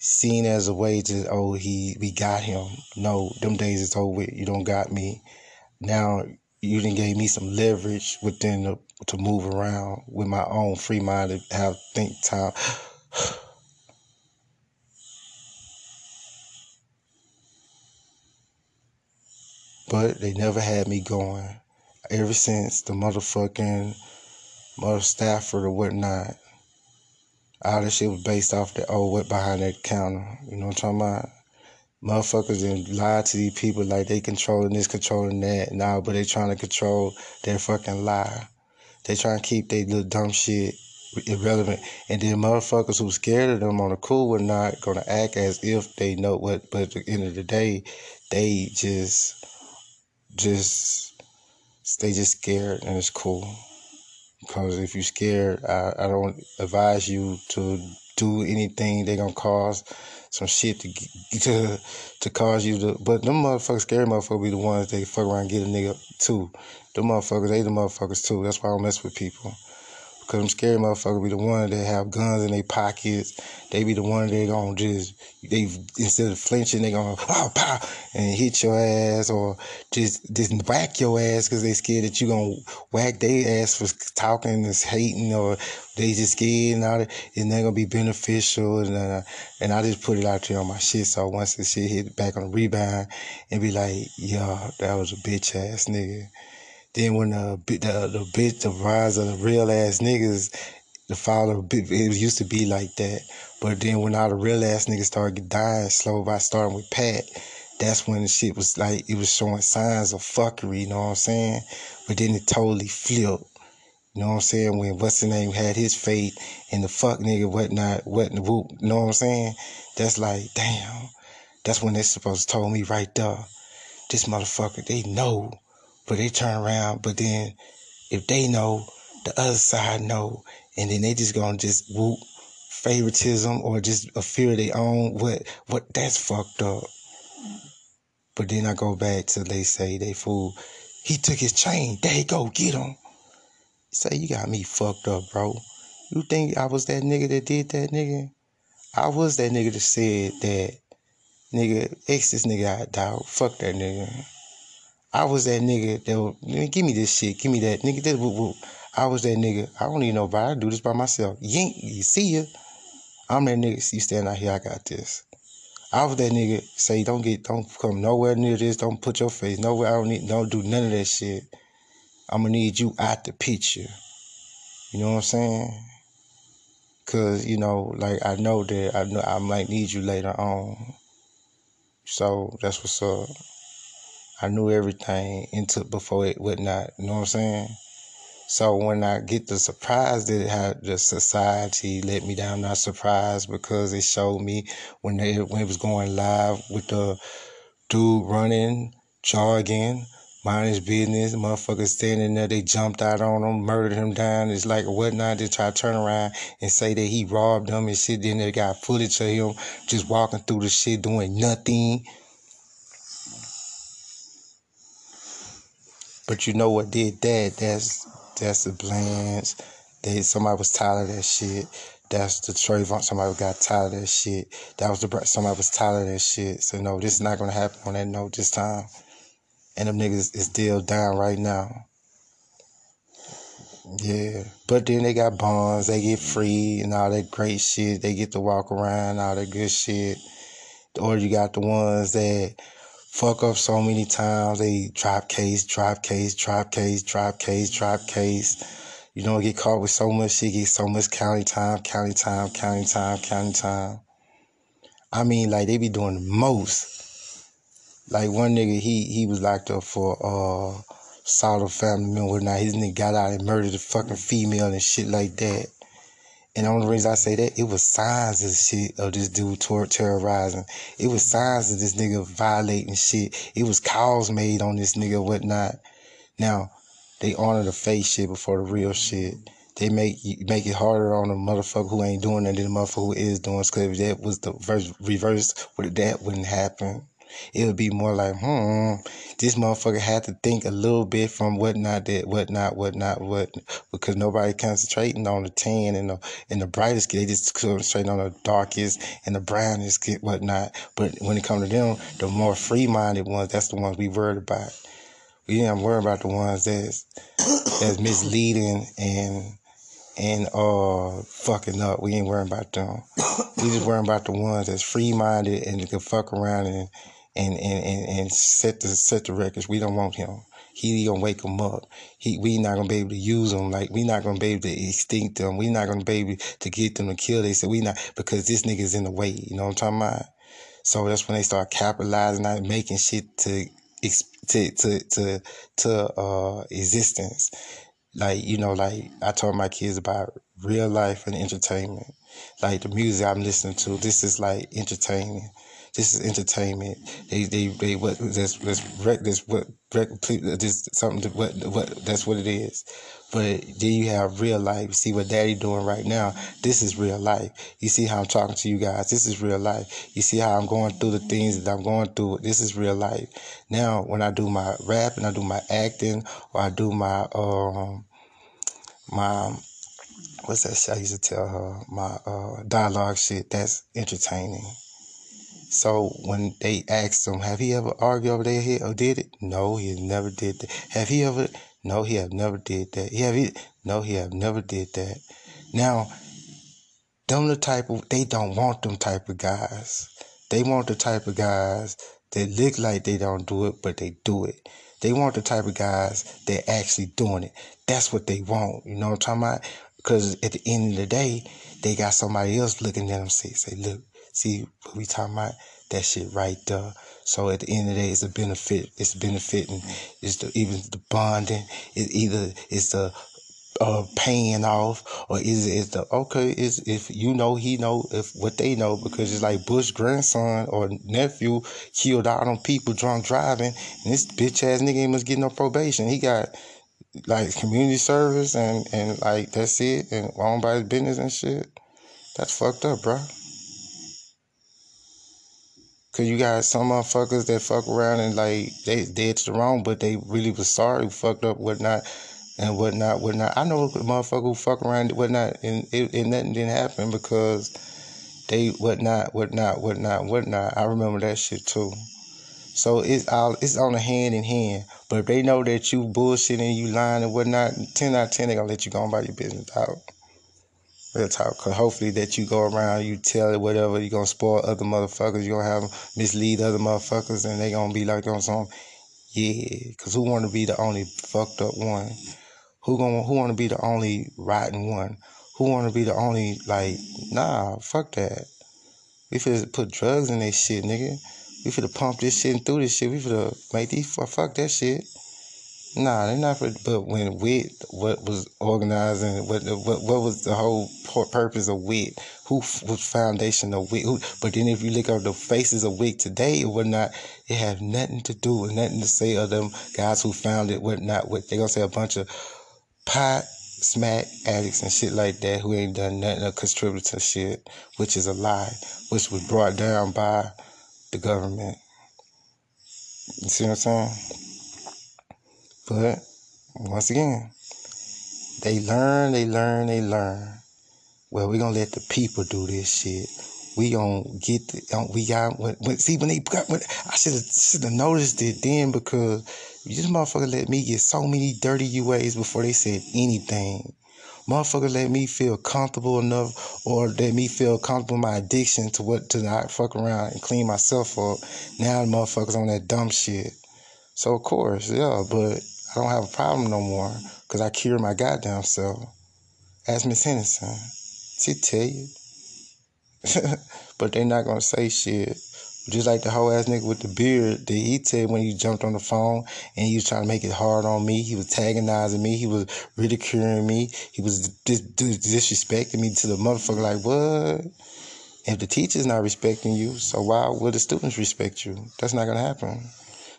seen as a way to oh he we got him. No, them days is over. With. You don't got me. Now you didn't gave me some leverage within the, to move around with my own free mind to have think time. but they never had me going ever since the motherfucking mother Stafford or whatnot all this shit was based off the old what behind that counter. You know what I'm talking about? Motherfuckers and lie to these people like they controlling this, controlling that. Now, but they trying to control their fucking lie. They trying to keep their little dumb shit irrelevant. And then motherfuckers who scared of them on the cool were not gonna act as if they know what. But at the end of the day, they just, just, they just scared and it's cool. Because if you're scared, I, I don't advise you to do anything They're gonna cause some shit to to to cause you to. But them motherfuckers, scary motherfuckers, be the ones they fuck around and get a nigga too. Them motherfuckers, they the motherfuckers too. That's why I don't mess with people. Cause them scary motherfuckers be the one that have guns in their pockets. They be the one that gonna just they instead of flinching, they gonna oh pow and hit your ass or just just whack your ass because they scared that you gonna whack their ass for talking and hating or they just scared and all that. It's not gonna be beneficial and uh, and I just put it out there on my shit. So once the shit hit back on the rebound and be like, yeah, that was a bitch ass nigga. Then when the the the bitch the rise of the real ass niggas, the fall it used to be like that. But then when all the real ass niggas started dying slow by starting with Pat, that's when the shit was like it was showing signs of fuckery, you know what I'm saying? But then it totally flipped. You know what I'm saying? When what's the name had his fate and the fuck nigga whatnot, what the whoop, you know what I'm saying? That's like, damn. That's when they supposed to told me right there. This motherfucker, they know but they turn around. But then if they know, the other side know, and then they just gonna just whoop favoritism or just a fear of their own. What what that's fucked up. But then I go back to they say they fool. He took his chain. They go, get him. Say you got me fucked up, bro. You think I was that nigga that did that, nigga? I was that nigga that said that, nigga, X this nigga out, dog. Fuck that nigga. I was that nigga that would, give me this shit, give me that nigga. This. I was that nigga. I don't need nobody. I do this by myself. You, you see ya. I'm that nigga. You stand out here. I got this. I was that nigga. Say don't get, don't come nowhere near this. Don't put your face nowhere. I don't need, don't do none of that shit. I'm gonna need you out the picture. You know what I'm saying? Cause you know, like I know that I know I might need you later on. So that's what's up. I knew everything into before it whatnot. You know what I'm saying? So when I get the surprise that how the society let me down, not surprised because it showed me when they when it was going live with the dude running, jogging, mind his business, motherfuckers standing there, they jumped out on him, murdered him down. It's like whatnot. They try to turn around and say that he robbed them and shit. Then they got footage of him just walking through the shit doing nothing. But you know what did that? That's that's the Blanche. They somebody was tired of that shit. That's the Trayvon. Somebody got tired of that shit. That was the somebody was tired of that shit. So no, this is not gonna happen on that note this time. And them niggas is still down right now. Yeah, but then they got bonds. They get free and all that great shit. They get to walk around, all that good shit. Or you got the ones that fuck up so many times. They drop case, drop case, drop case, drop case, drop case. You don't get caught with so much shit, get so much county time, county time, county time, county time. I mean, like they be doing the most. Like one nigga, he he was locked up for uh of family member. Now his nigga got out and murdered a fucking female and shit like that. And the only reason I say that, it was signs of shit of this dude ter- terrorizing. It was signs of this nigga violating shit. It was calls made on this nigga whatnot. Now, they honor the fake shit before the real shit. They make make it harder on a motherfucker who ain't doing that than the motherfucker who is doing. it. Cause if that was the reverse, reverse, that wouldn't happen it would be more like, hmm, this motherfucker had to think a little bit from whatnot that whatnot, whatnot, what because nobody concentrating on the tan and the and the brightest they just concentrating on the darkest and the brownest whatnot. But when it comes to them, the more free minded ones, that's the ones we worried about. We ain't worried about the ones that's that's misleading and and uh fucking up. We ain't worrying about them. We just worrying about the ones that's free minded and can fuck around and and and and, and set the set the records. We don't want him. He gonna wake them up. He we not gonna be able to use them. Like we not gonna be able to extinct them. We not gonna be able to get them to kill. They said we not because this nigga's in the way. You know what I'm talking about? So that's when they start capitalizing on making shit to to to to to uh existence. Like you know, like I told my kids about real life and entertainment. Like the music I'm listening to, this is like entertainment. This is entertainment. They they they what this this rec this what rec this something what what that's what it is. But then you have real life. See what daddy doing right now. This is real life. You see how I'm talking to you guys. This is real life. You see how I'm going through the things that I'm going through. This is real life. Now when I do my rap and I do my acting or I do my um my what's that shit I used to tell her? My uh dialogue shit, that's entertaining. So when they asked him, have he ever argued over their head or did it? No, he never did that. Have he ever? No, he have never did that. He have he? No, he have never did that. Now, them the type of they don't want them type of guys. They want the type of guys that look like they don't do it, but they do it. They want the type of guys that actually doing it. That's what they want. You know what I'm talking about? Because at the end of the day, they got somebody else looking at them say, say, look, see what we talking about? That shit right there. So at the end of the day, it's a benefit. It's benefiting. It's the even the bonding. It either it's the uh paying off or is it is the okay is if you know he know if what they know because it's like Bush grandson or nephew killed out on people drunk driving and this bitch ass nigga ain't must get no probation. He got like community service and and like that's it and owned by his business and shit. That's fucked up, bro. Cause you got some motherfuckers that fuck around and like they to the wrong, but they really was sorry, fucked up, whatnot, and whatnot, whatnot. I know motherfucker who fuck around, whatnot, and it, and nothing didn't happen because they whatnot, whatnot, whatnot, whatnot. I remember that shit too. So it's all it's on a hand in hand. But if they know that you bullshitting, you lying and whatnot, ten out of ten they gonna let you go on about your business out. Real talk, cause hopefully that you go around, you tell it whatever, you gonna spoil other motherfuckers, you gonna have them mislead other motherfuckers, and they gonna be like on some, yeah. Cause who wanna be the only fucked up one? Who gonna who wanna be the only rotten one? Who wanna be the only like nah? Fuck that. We finna put drugs in this shit, nigga. We finna pump this shit and through this shit. We finna make these fuck that shit. Nah, they're not for. But when WIT, what was organized and what what what was the whole purpose of WIT? Who was foundation of WIT? Who, but then if you look at the faces of WIT today, it would not. It have nothing to do with nothing to say of them guys who found it. What they gonna say a bunch of pot smack addicts and shit like that who ain't done nothing to contribute to shit, which is a lie, which was brought down by the government. You see what I'm saying? But once again, they learn, they learn, they learn. Well, we're gonna let the people do this shit. We gonna get the, we got see when they got I should have noticed it then because this motherfucker let me get so many dirty UAs before they said anything. Motherfucker let me feel comfortable enough or let me feel comfortable my addiction to what to not fuck around and clean myself up. Now the motherfuckers on that dumb shit. So of course, yeah, but I don't have a problem no more because I cure my goddamn self. Ask Miss Henderson. She tell you. but they not gonna say shit. Just like the whole ass nigga with the beard that he said when he jumped on the phone and he was trying to make it hard on me. He was antagonizing me. He was ridiculing me. He was dis- dis- disrespecting me to the motherfucker. Like, what? If the teacher's not respecting you, so why would the students respect you? That's not gonna happen.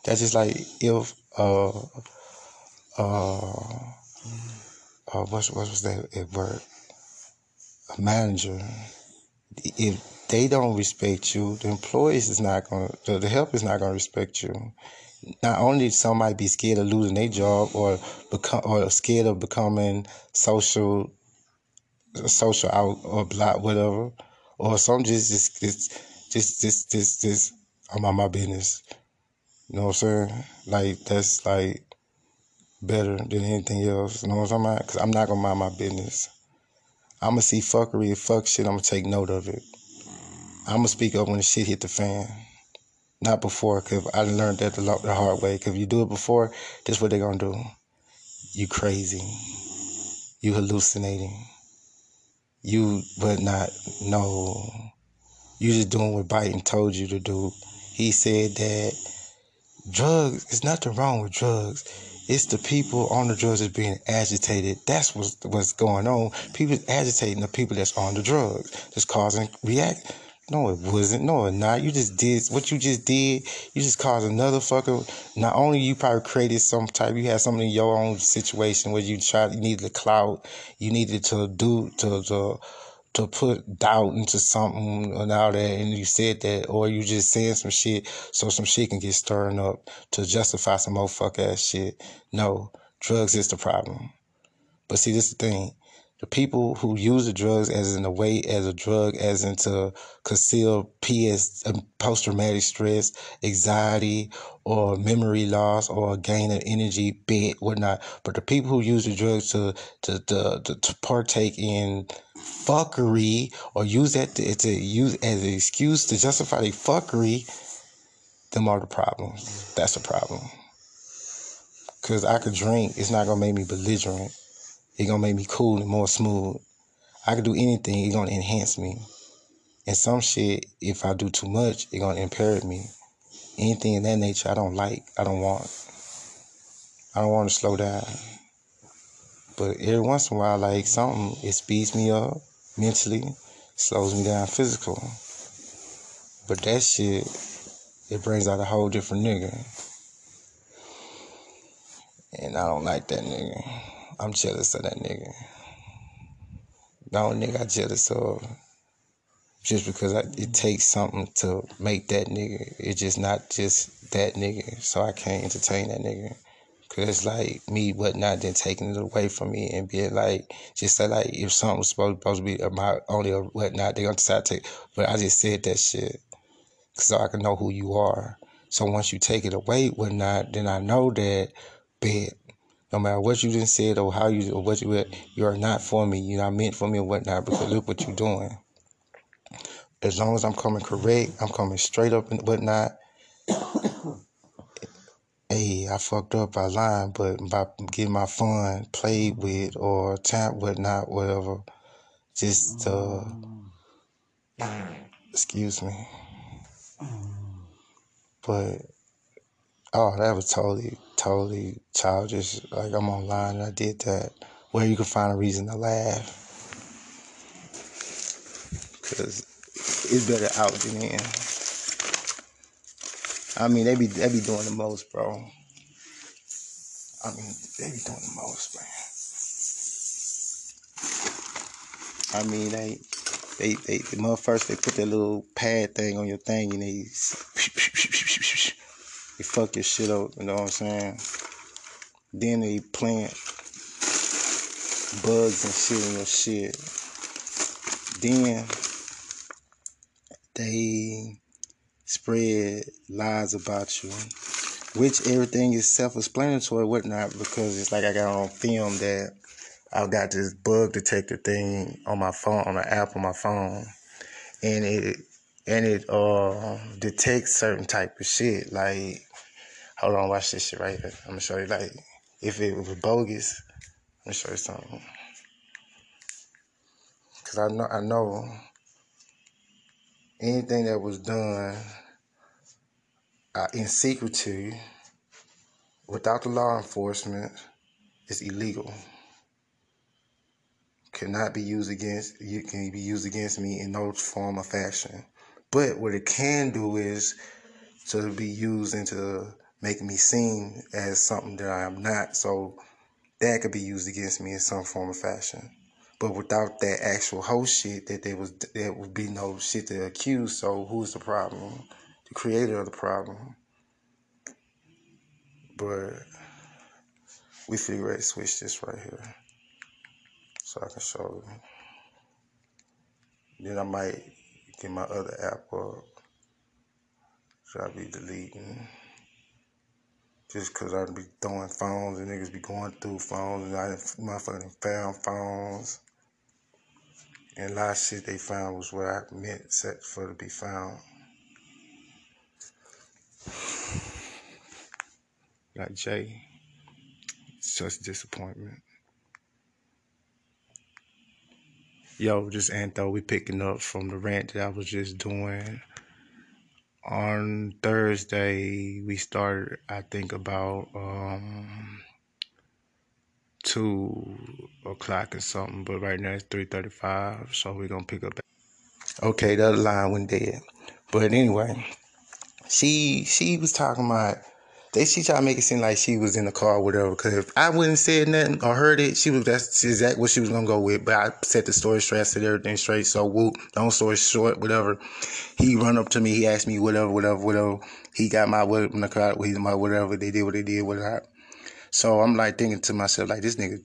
That's just like if uh uh uh what, what was that at work? A manager. If they don't respect you, the employees is not gonna the, the help is not gonna respect you. Not only some might be scared of losing their job or become or scared of becoming social social out or block whatever. Or some just just just just just just, just I'm on my business. You know what I'm saying? Like that's like better than anything else. You know what I'm talking? Because I'm not gonna mind my business. I'm gonna see fuckery and fuck shit. I'm gonna take note of it. I'm gonna speak up when the shit hit the fan. Not before, cause I learned that the, the hard way. Cause if you do it before, this what they're gonna do. You crazy. You hallucinating. You, but not, no. You just doing what Biden told you to do. He said that drugs, there's nothing wrong with drugs. It's the people on the drugs that's being agitated. That's what's, what's going on. People agitating the people that's on the drugs. That's causing react. No, it wasn't. No, it not. You just did what you just did. You just caused another fucker. Not only you probably created some type, you had something in your own situation where you tried, you needed the clout, you needed to do to to to put doubt into something and all that, and you said that, or you just saying some shit so some shit can get stirring up to justify some fuck ass shit. No, drugs is the problem. But see, this is the thing. The people who use the drugs as in a way, as a drug, as into conceal PS, um, post-traumatic stress, anxiety, or memory loss, or gain of energy, bit, whatnot. But the people who use the drugs to to to, to, to partake in fuckery or use that to, to use as an excuse to justify their fuckery, them are the problems. That's the problem. Cause I could drink, it's not gonna make me belligerent. It's gonna make me cool and more smooth. I can do anything, it's gonna enhance me. And some shit, if I do too much, it's gonna impair me. Anything in that nature I don't like, I don't want. I don't want to slow down. But every once in a while, like something, it speeds me up mentally, slows me down physical. But that shit, it brings out a whole different nigga. And I don't like that nigga. I'm jealous of that nigga. The only nigga I jealous of, just because I, it takes something to make that nigga. It's just not just that nigga. So I can't entertain that nigga. Cause it's like me whatnot then taking it away from me and being like just say like if something was supposed, supposed to be about only or whatnot they gonna decide to take but I just said that shit so I can know who you are. So once you take it away whatnot, then I know that bet no matter what you just said or how you or what you you are not for me, you're not meant for me or whatnot because look what you're doing. As long as I'm coming correct, I'm coming straight up and whatnot hey, I fucked up by lying, but by getting my fun played with or tap whatnot, whatever, just uh, excuse me. But oh, that was totally, totally childish. Like I'm online and I did that. Where you can find a reason to laugh, cause it's better out than in. I mean, they be they be doing the most, bro. I mean, they be doing the most, man. I mean, they they they the motherfuckers they put that little pad thing on your thing and they they fuck your shit up. You know what I'm saying? Then they plant bugs and shit in your shit. Then they spread lies about you, which everything is self-explanatory, whatnot, because it's like I got on film that I got this bug detector thing on my phone, on the app on my phone, and it and it uh detects certain type of shit. Like, hold on, watch this shit right here. I'm gonna show you. Like, if it was bogus, let me show you something. Cause I know I know anything that was done uh, in secrecy without the law enforcement is illegal. Cannot be used against you can be used against me in no form or fashion. But what it can do is to be used into making me seem as something that I am not. So that could be used against me in some form or fashion. But without that actual whole shit, that there was there would be no shit to accuse. So who's the problem? The creator of the problem. But we figure to switch this right here, so I can show you. Then I might get my other app up. Should I be deleting? just because I be throwing phones and niggas be going through phones and I motherfucking found phones. And a lot of shit they found was what I meant set for to be found. Like Jay, it's just disappointment. Yo, just Antho, we picking up from the rant that I was just doing on Thursday, we started, I think, about um, two o'clock or something, but right now it's three thirty-five, so we're gonna pick up. Okay, the line went dead, but anyway, she she was talking about. They she tried to make it seem like she was in the car or whatever. Cause if I wouldn't said nothing or heard it, she was that's exactly what she was gonna go with. But I set the story straight, I said everything straight. So whoop, long story short, whatever. He run up to me, he asked me whatever, whatever, whatever. He got my what in the car, he my whatever. They did what they did, whatever. So I'm like thinking to myself, like this nigga,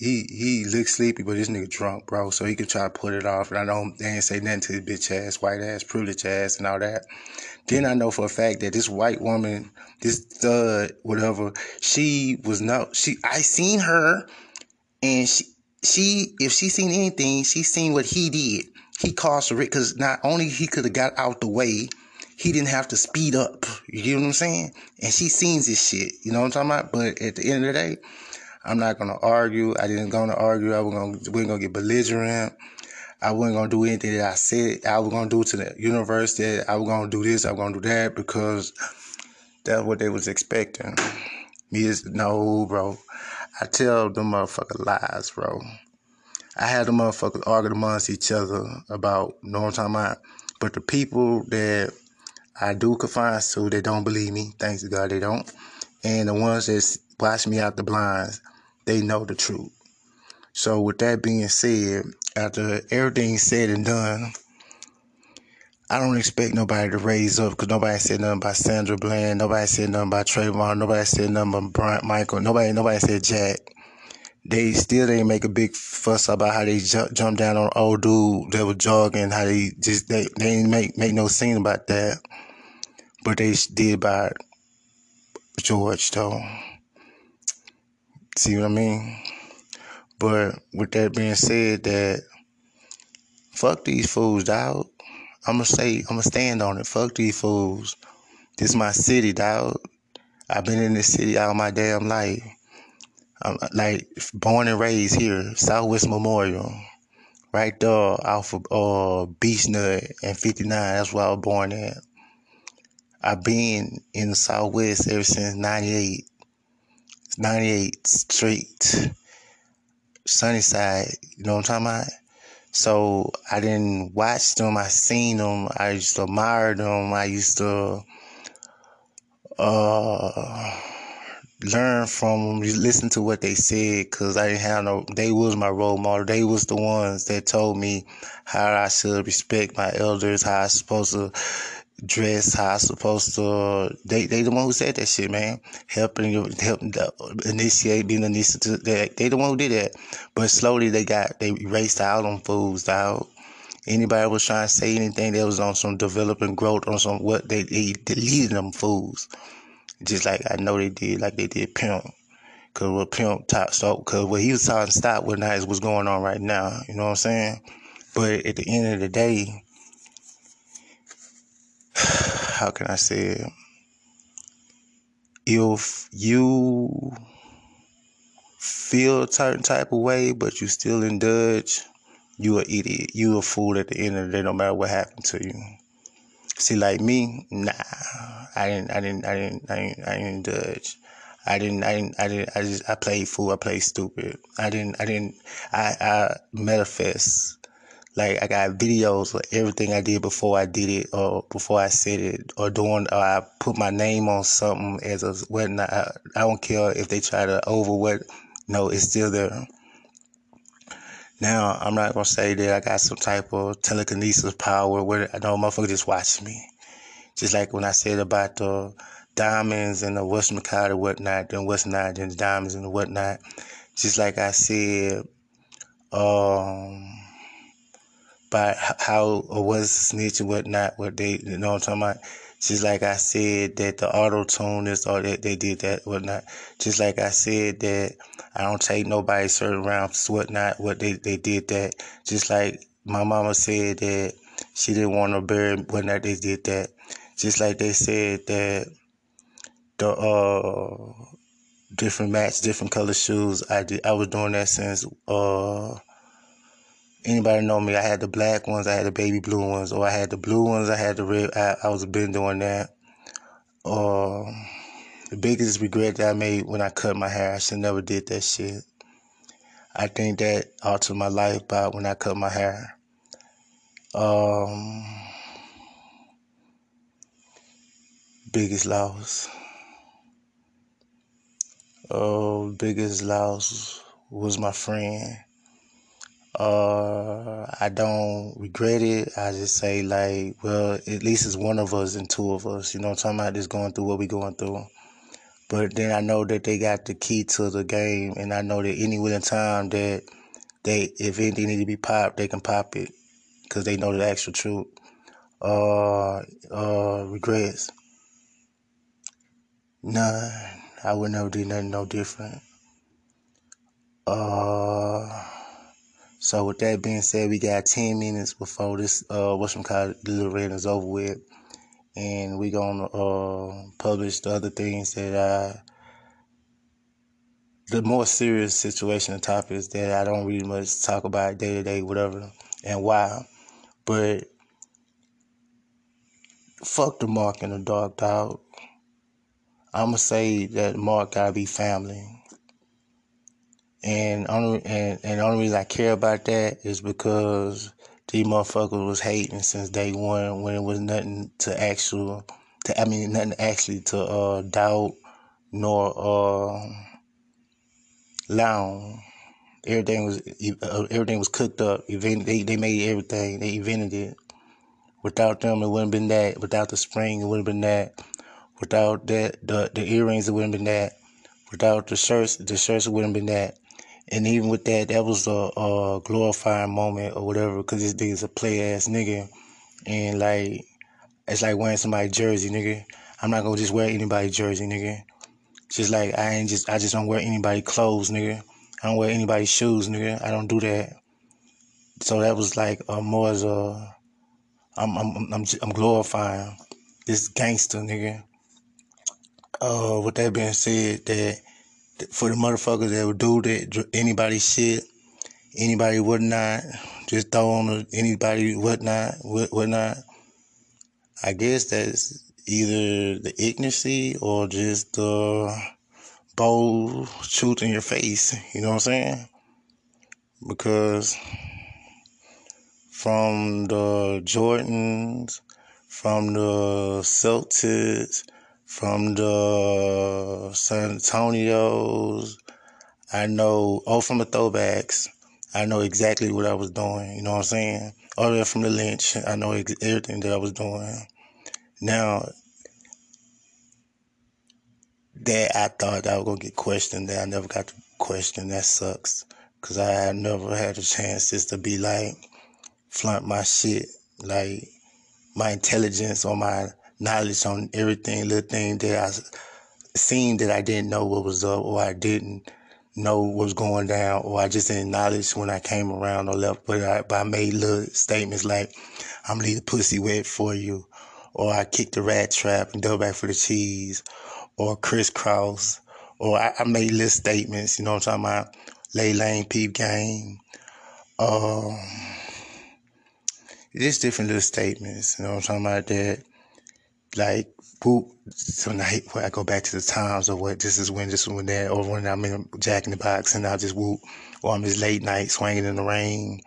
he he looks sleepy, but this nigga drunk, bro. So he could try to put it off. And I know they ain't say nothing to his bitch ass, white ass, privilege ass, and all that. Then I know for a fact that this white woman, this stud, whatever, she was not. She I seen her, and she she if she seen anything, she seen what he did. He caused her because not only he could have got out the way, he didn't have to speed up. You get what I'm saying? And she sees this shit. You know what I'm talking about? But at the end of the day, I'm not gonna argue. I didn't gonna argue. I was gonna we ain't gonna get belligerent. I wasn't gonna do anything that I said I was gonna do to the universe that I was gonna do this, I was gonna do that because that's what they was expecting. Me is no, bro. I tell them motherfucker lies, bro. I had the motherfuckers arguing amongst each other about, you know what I'm talking about? But the people that I do confide to, they don't believe me. Thanks to God, they don't. And the ones that watch me out the blinds, they know the truth. So with that being said, after everything's said and done, I don't expect nobody to raise up because nobody said nothing about Sandra Bland, nobody said nothing about Trayvon, nobody said nothing about Michael, nobody nobody said Jack. They still didn't make a big fuss about how they ju- jumped down on old dude that was jogging, how they just they, they didn't make make no scene about that, but they did about George though. See what I mean? But with that being said, that fuck these fools, dog. I'ma say, I'ma stand on it. Fuck these fools. This my city, dog. I've been in this city all my damn life. I'm like born and raised here, Southwest Memorial, right there off of uh, Beechnut and 59. That's where I was born at. I've been in the Southwest ever since 98. 98 Street, Sunnyside, you know what I'm talking about? So I didn't watch them, I seen them, I used to admire them, I used to uh, learn from them, listen to what they said, because I didn't have no, they was my role model. They was the ones that told me how I should respect my elders, how I supposed to dress, how I supposed to. They they the one who said that shit, man. Helping you, helping initiate, being initiative. They they the one who did that. But slowly they got they erased out on fools, out. Anybody was trying to say anything that was on some developing growth on some what they, they deleted them fools. Just like I know they did, like they did Pimp. Cause what Pimp top stop, cause what he was trying to stop what not is what's going on right now. You know what I'm saying? But at the end of the day, how can I say? If you feel a certain type of way, but you still indulge, you an idiot. You a fool at the end of the day, no matter what happened to you. See, like me, nah, I didn't, I didn't, I didn't, I didn't, I didn't indulge. I didn't, I didn't, I didn't, I just, I played fool, I played stupid. I didn't, I didn't, I, I manifest. Like I got videos of everything I did before I did it, or before I said it, or doing, or I put my name on something as a whatnot. I, I don't care if they try to over what. No, it's still there. Now I'm not gonna say that I got some type of telekinesis power where I know motherfucker just watch me. Just like when I said about the diamonds and the West McCall and whatnot, and what's not, and the diamonds and the whatnot. Just like I said, um by how or was snitch and whatnot, what they you know what I'm talking about. Just like I said that the auto tune is or that they did that whatnot. Just like I said that I don't take nobody certain rounds whatnot, what they, they did that. Just like my mama said that she didn't want to bury whatnot, they did that. Just like they said that the uh different match, different color shoes. I did. I was doing that since. Uh, anybody know me? I had the black ones. I had the baby blue ones, or I had the blue ones. I had the red. I, I was been doing that. Uh, the biggest regret that I made when I cut my hair, I should never did that shit. I think that altered my life by when I cut my hair. Um, biggest loss. Oh, biggest loss was my friend. Uh, I don't regret it. I just say like, well, at least it's one of us and two of us. You know I'm talking about? Just going through what we going through. But then I know that they got the key to the game, and I know that any willing time that they, if anything need to be popped, they can pop it, cause they know the actual truth. Uh, uh, regrets. None. I would never do nothing no different. Uh, so with that being said, we got ten minutes before this uh what's the little rant is over with, and we gonna uh publish the other things that I. The more serious situation and topics that I don't really much talk about day to day, whatever, and why. But fuck the mark in the dark, dog. I'ma say that Mark gotta be family. And only and, and the only reason I care about that is because these motherfuckers was hating since day one when it was nothing to actual to I mean nothing actually to uh doubt nor uh lounge. Everything was uh, everything was cooked up. They they made everything. They invented it. Without them, it wouldn't been that. Without the spring, it wouldn't been that. Without that, the the earrings, it wouldn't been that. Without the shirts, the shirts wouldn't been that. And even with that, that was a, a glorifying moment or whatever, because this nigga's a play ass nigga, and like it's like wearing somebody's jersey, nigga. I'm not gonna just wear anybody's jersey, nigga. Just like I ain't just I just don't wear anybody's clothes, nigga. I don't wear anybody's shoes, nigga. I don't do that. So that was like uh, more as a I'm I'm I'm I'm glorifying this gangster, nigga uh, with that being said, that for the motherfuckers that would do that, anybody shit, anybody whatnot, just throw on anybody whatnot, what whatnot. I guess that's either the ignorancy or just the bold truth in your face. You know what I'm saying? Because from the Jordans, from the Celtics, from the San Antonio's. I know, oh, from the throwbacks. I know exactly what I was doing. You know what I'm saying? All the way from the lynch, I know everything that I was doing. Now, that I thought I was gonna get questioned, that I never got to question. That sucks, cause I never had a chance just to be like flaunt my shit, like my intelligence or my knowledge on everything, little thing that I seen that I didn't know what was up or I didn't know what was going down or I just didn't knowledge when I came around or left. But I, but I made little statements like, I'm leave the pussy wet for you or I kicked the rat trap and double back for the cheese or crisscross or I, I made little statements, you know what I'm talking about? Lay lane, peep game. Um, just different little statements, you know what I'm talking about that like whoop tonight where I go back to the times or what this is when this is when that or when I'm in Jack in the Box and I just whoop or I'm just late night swinging in the rain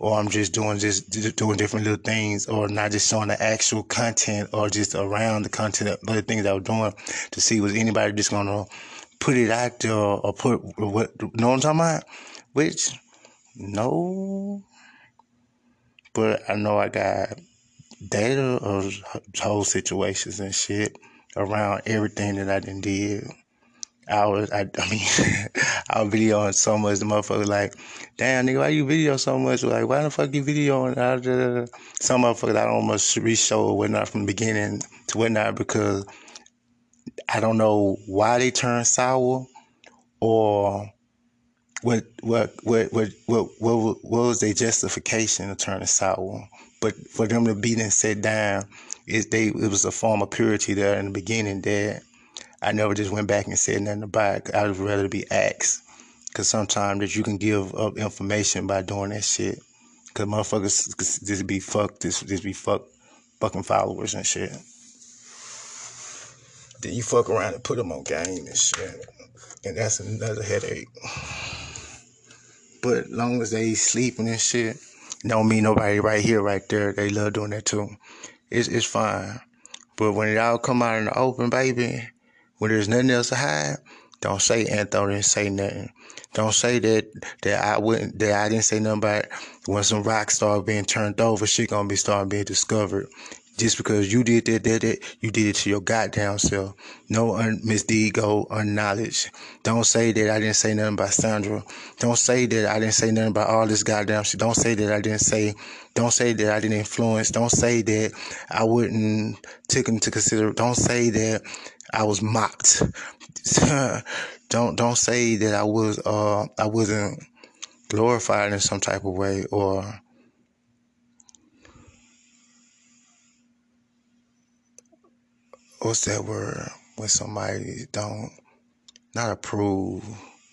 or I'm just doing just, doing different little things or not just showing the actual content or just around the content but the things I was doing to see was anybody just gonna put it out there or put what know what I'm talking about? Which no but I know I got data of whole situations and shit around everything that I done did. I was, I, I mean, I was videoing so much. The motherfucker like, damn nigga, why you video so much? Like, why the fuck you videoing? Some motherfuckers I almost re-show whatnot from the beginning to whatnot because I don't know why they turn sour or what what what what what what, what was their justification of turning sour? But for them to be then sit down, it they it was a form of purity there in the beginning that I never just went back and said nothing about it. I would rather be asked. Cause sometimes that you can give up information by doing that shit. Cause motherfuckers just be fucked, just, just be fuck, fucking followers and shit. Then you fuck around and put them on game and shit. And that's another headache. But as long as they sleeping and shit, don't mean nobody right here, right there. They love doing that too. It's it's fine. But when it all come out in the open, baby, when there's nothing else to hide, don't say Anthony didn't say nothing. Don't say that that I wouldn't that I didn't say nothing about when some rock start being turned over, shit gonna be starting being discovered. Just because you did that, that, that, you did it to your goddamn self. No un- misdeed go unknowledge. Don't say that I didn't say nothing about Sandra. Don't say that I didn't say nothing about all this goddamn shit. Don't say that I didn't say. Don't say that I didn't influence. Don't say that I wouldn't take into consider. Don't say that I was mocked. don't don't say that I was uh I wasn't glorified in some type of way or what's that word when somebody don't not approve,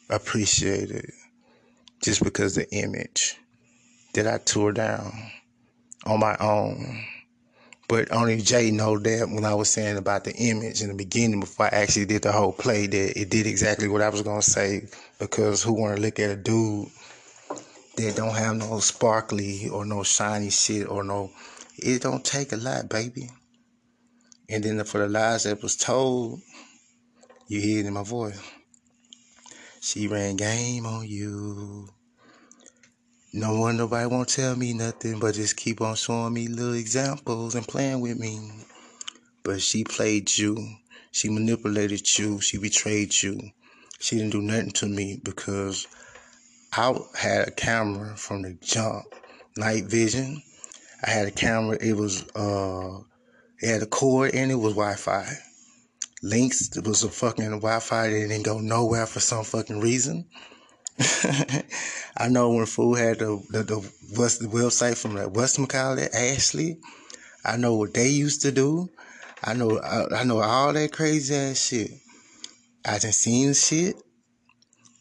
appreciate it just because the image that I tore down on my own. But only Jay know that when I was saying about the image in the beginning before I actually did the whole play that it did exactly what I was gonna say because who wanna look at a dude that don't have no sparkly or no shiny shit or no it don't take a lot, baby. And then for the lies that was told, you hear it in my voice. She ran game on you. No one, nobody won't tell me nothing, but just keep on showing me little examples and playing with me. But she played you. She manipulated you. She betrayed you. She didn't do nothing to me because I had a camera from the jump, night vision. I had a camera. It was uh it had a cord and it was Wi-Fi. Links, it was a fucking Wi-Fi that didn't go nowhere for some fucking reason. I know when Fool had the, the, the the website from that West McCall Ashley. I know what they used to do. I know I, I know all that crazy ass shit. I just seen shit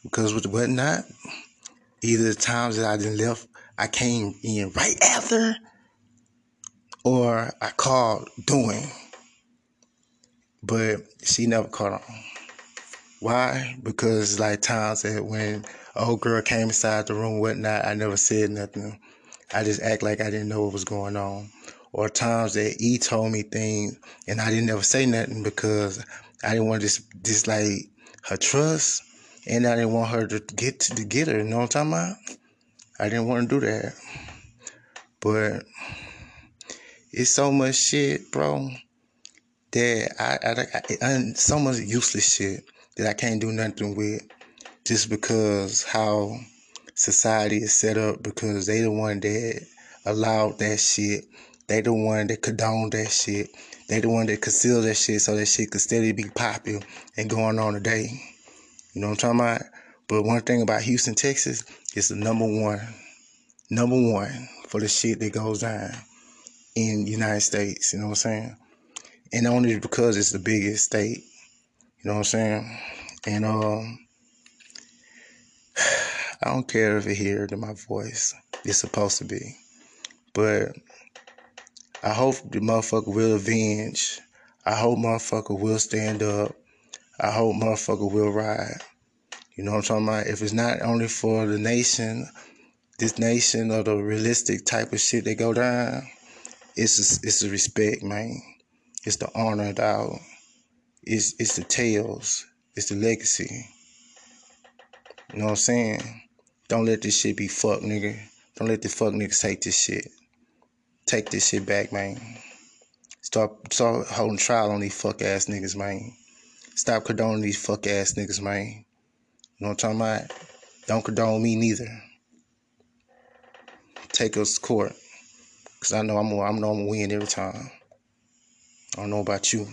because with whatnot, either the times that I didn't left, I came in right after or I called doing. But she never caught on. Why? Because like times that when old girl came inside the room, whatnot, I never said nothing. I just act like I didn't know what was going on. Or times that E told me things and I didn't ever say nothing because I didn't want to just, just like her trust and I didn't want her to get to, to get her. You know what I'm talking about? I didn't want to do that. But it's so much shit, bro, that I, I, I, I so much useless shit that I can't do nothing with just because how society is set up because they the one that allowed that shit. They the one that condoned that shit. They the one that concealed that shit so that shit could steadily be popular and going on today. You know what I'm talking about? But one thing about Houston, Texas, is the number one, number one for the shit that goes down in United States. You know what I'm saying? And only because it's the biggest state. You know what I'm saying? And um, I don't care if it hears my voice. It's supposed to be. But I hope the motherfucker will avenge. I hope motherfucker will stand up. I hope motherfucker will ride. You know what I'm talking about? If it's not only for the nation, this nation or the realistic type of shit that go down, it's it's the respect, man. It's the honor, dog. It's it's the tales. It's the legacy. You know what I'm saying? Don't let this shit be fuck, nigga. Don't let the fuck niggas take this shit. Take this shit back, man. Stop start holding trial on these fuck ass niggas, man. Stop condoning these fuck ass niggas, man. You know what I'm talking about? Don't condone me neither. Take us court. Cause I know I'm I I'm gonna win every time. I don't know about you.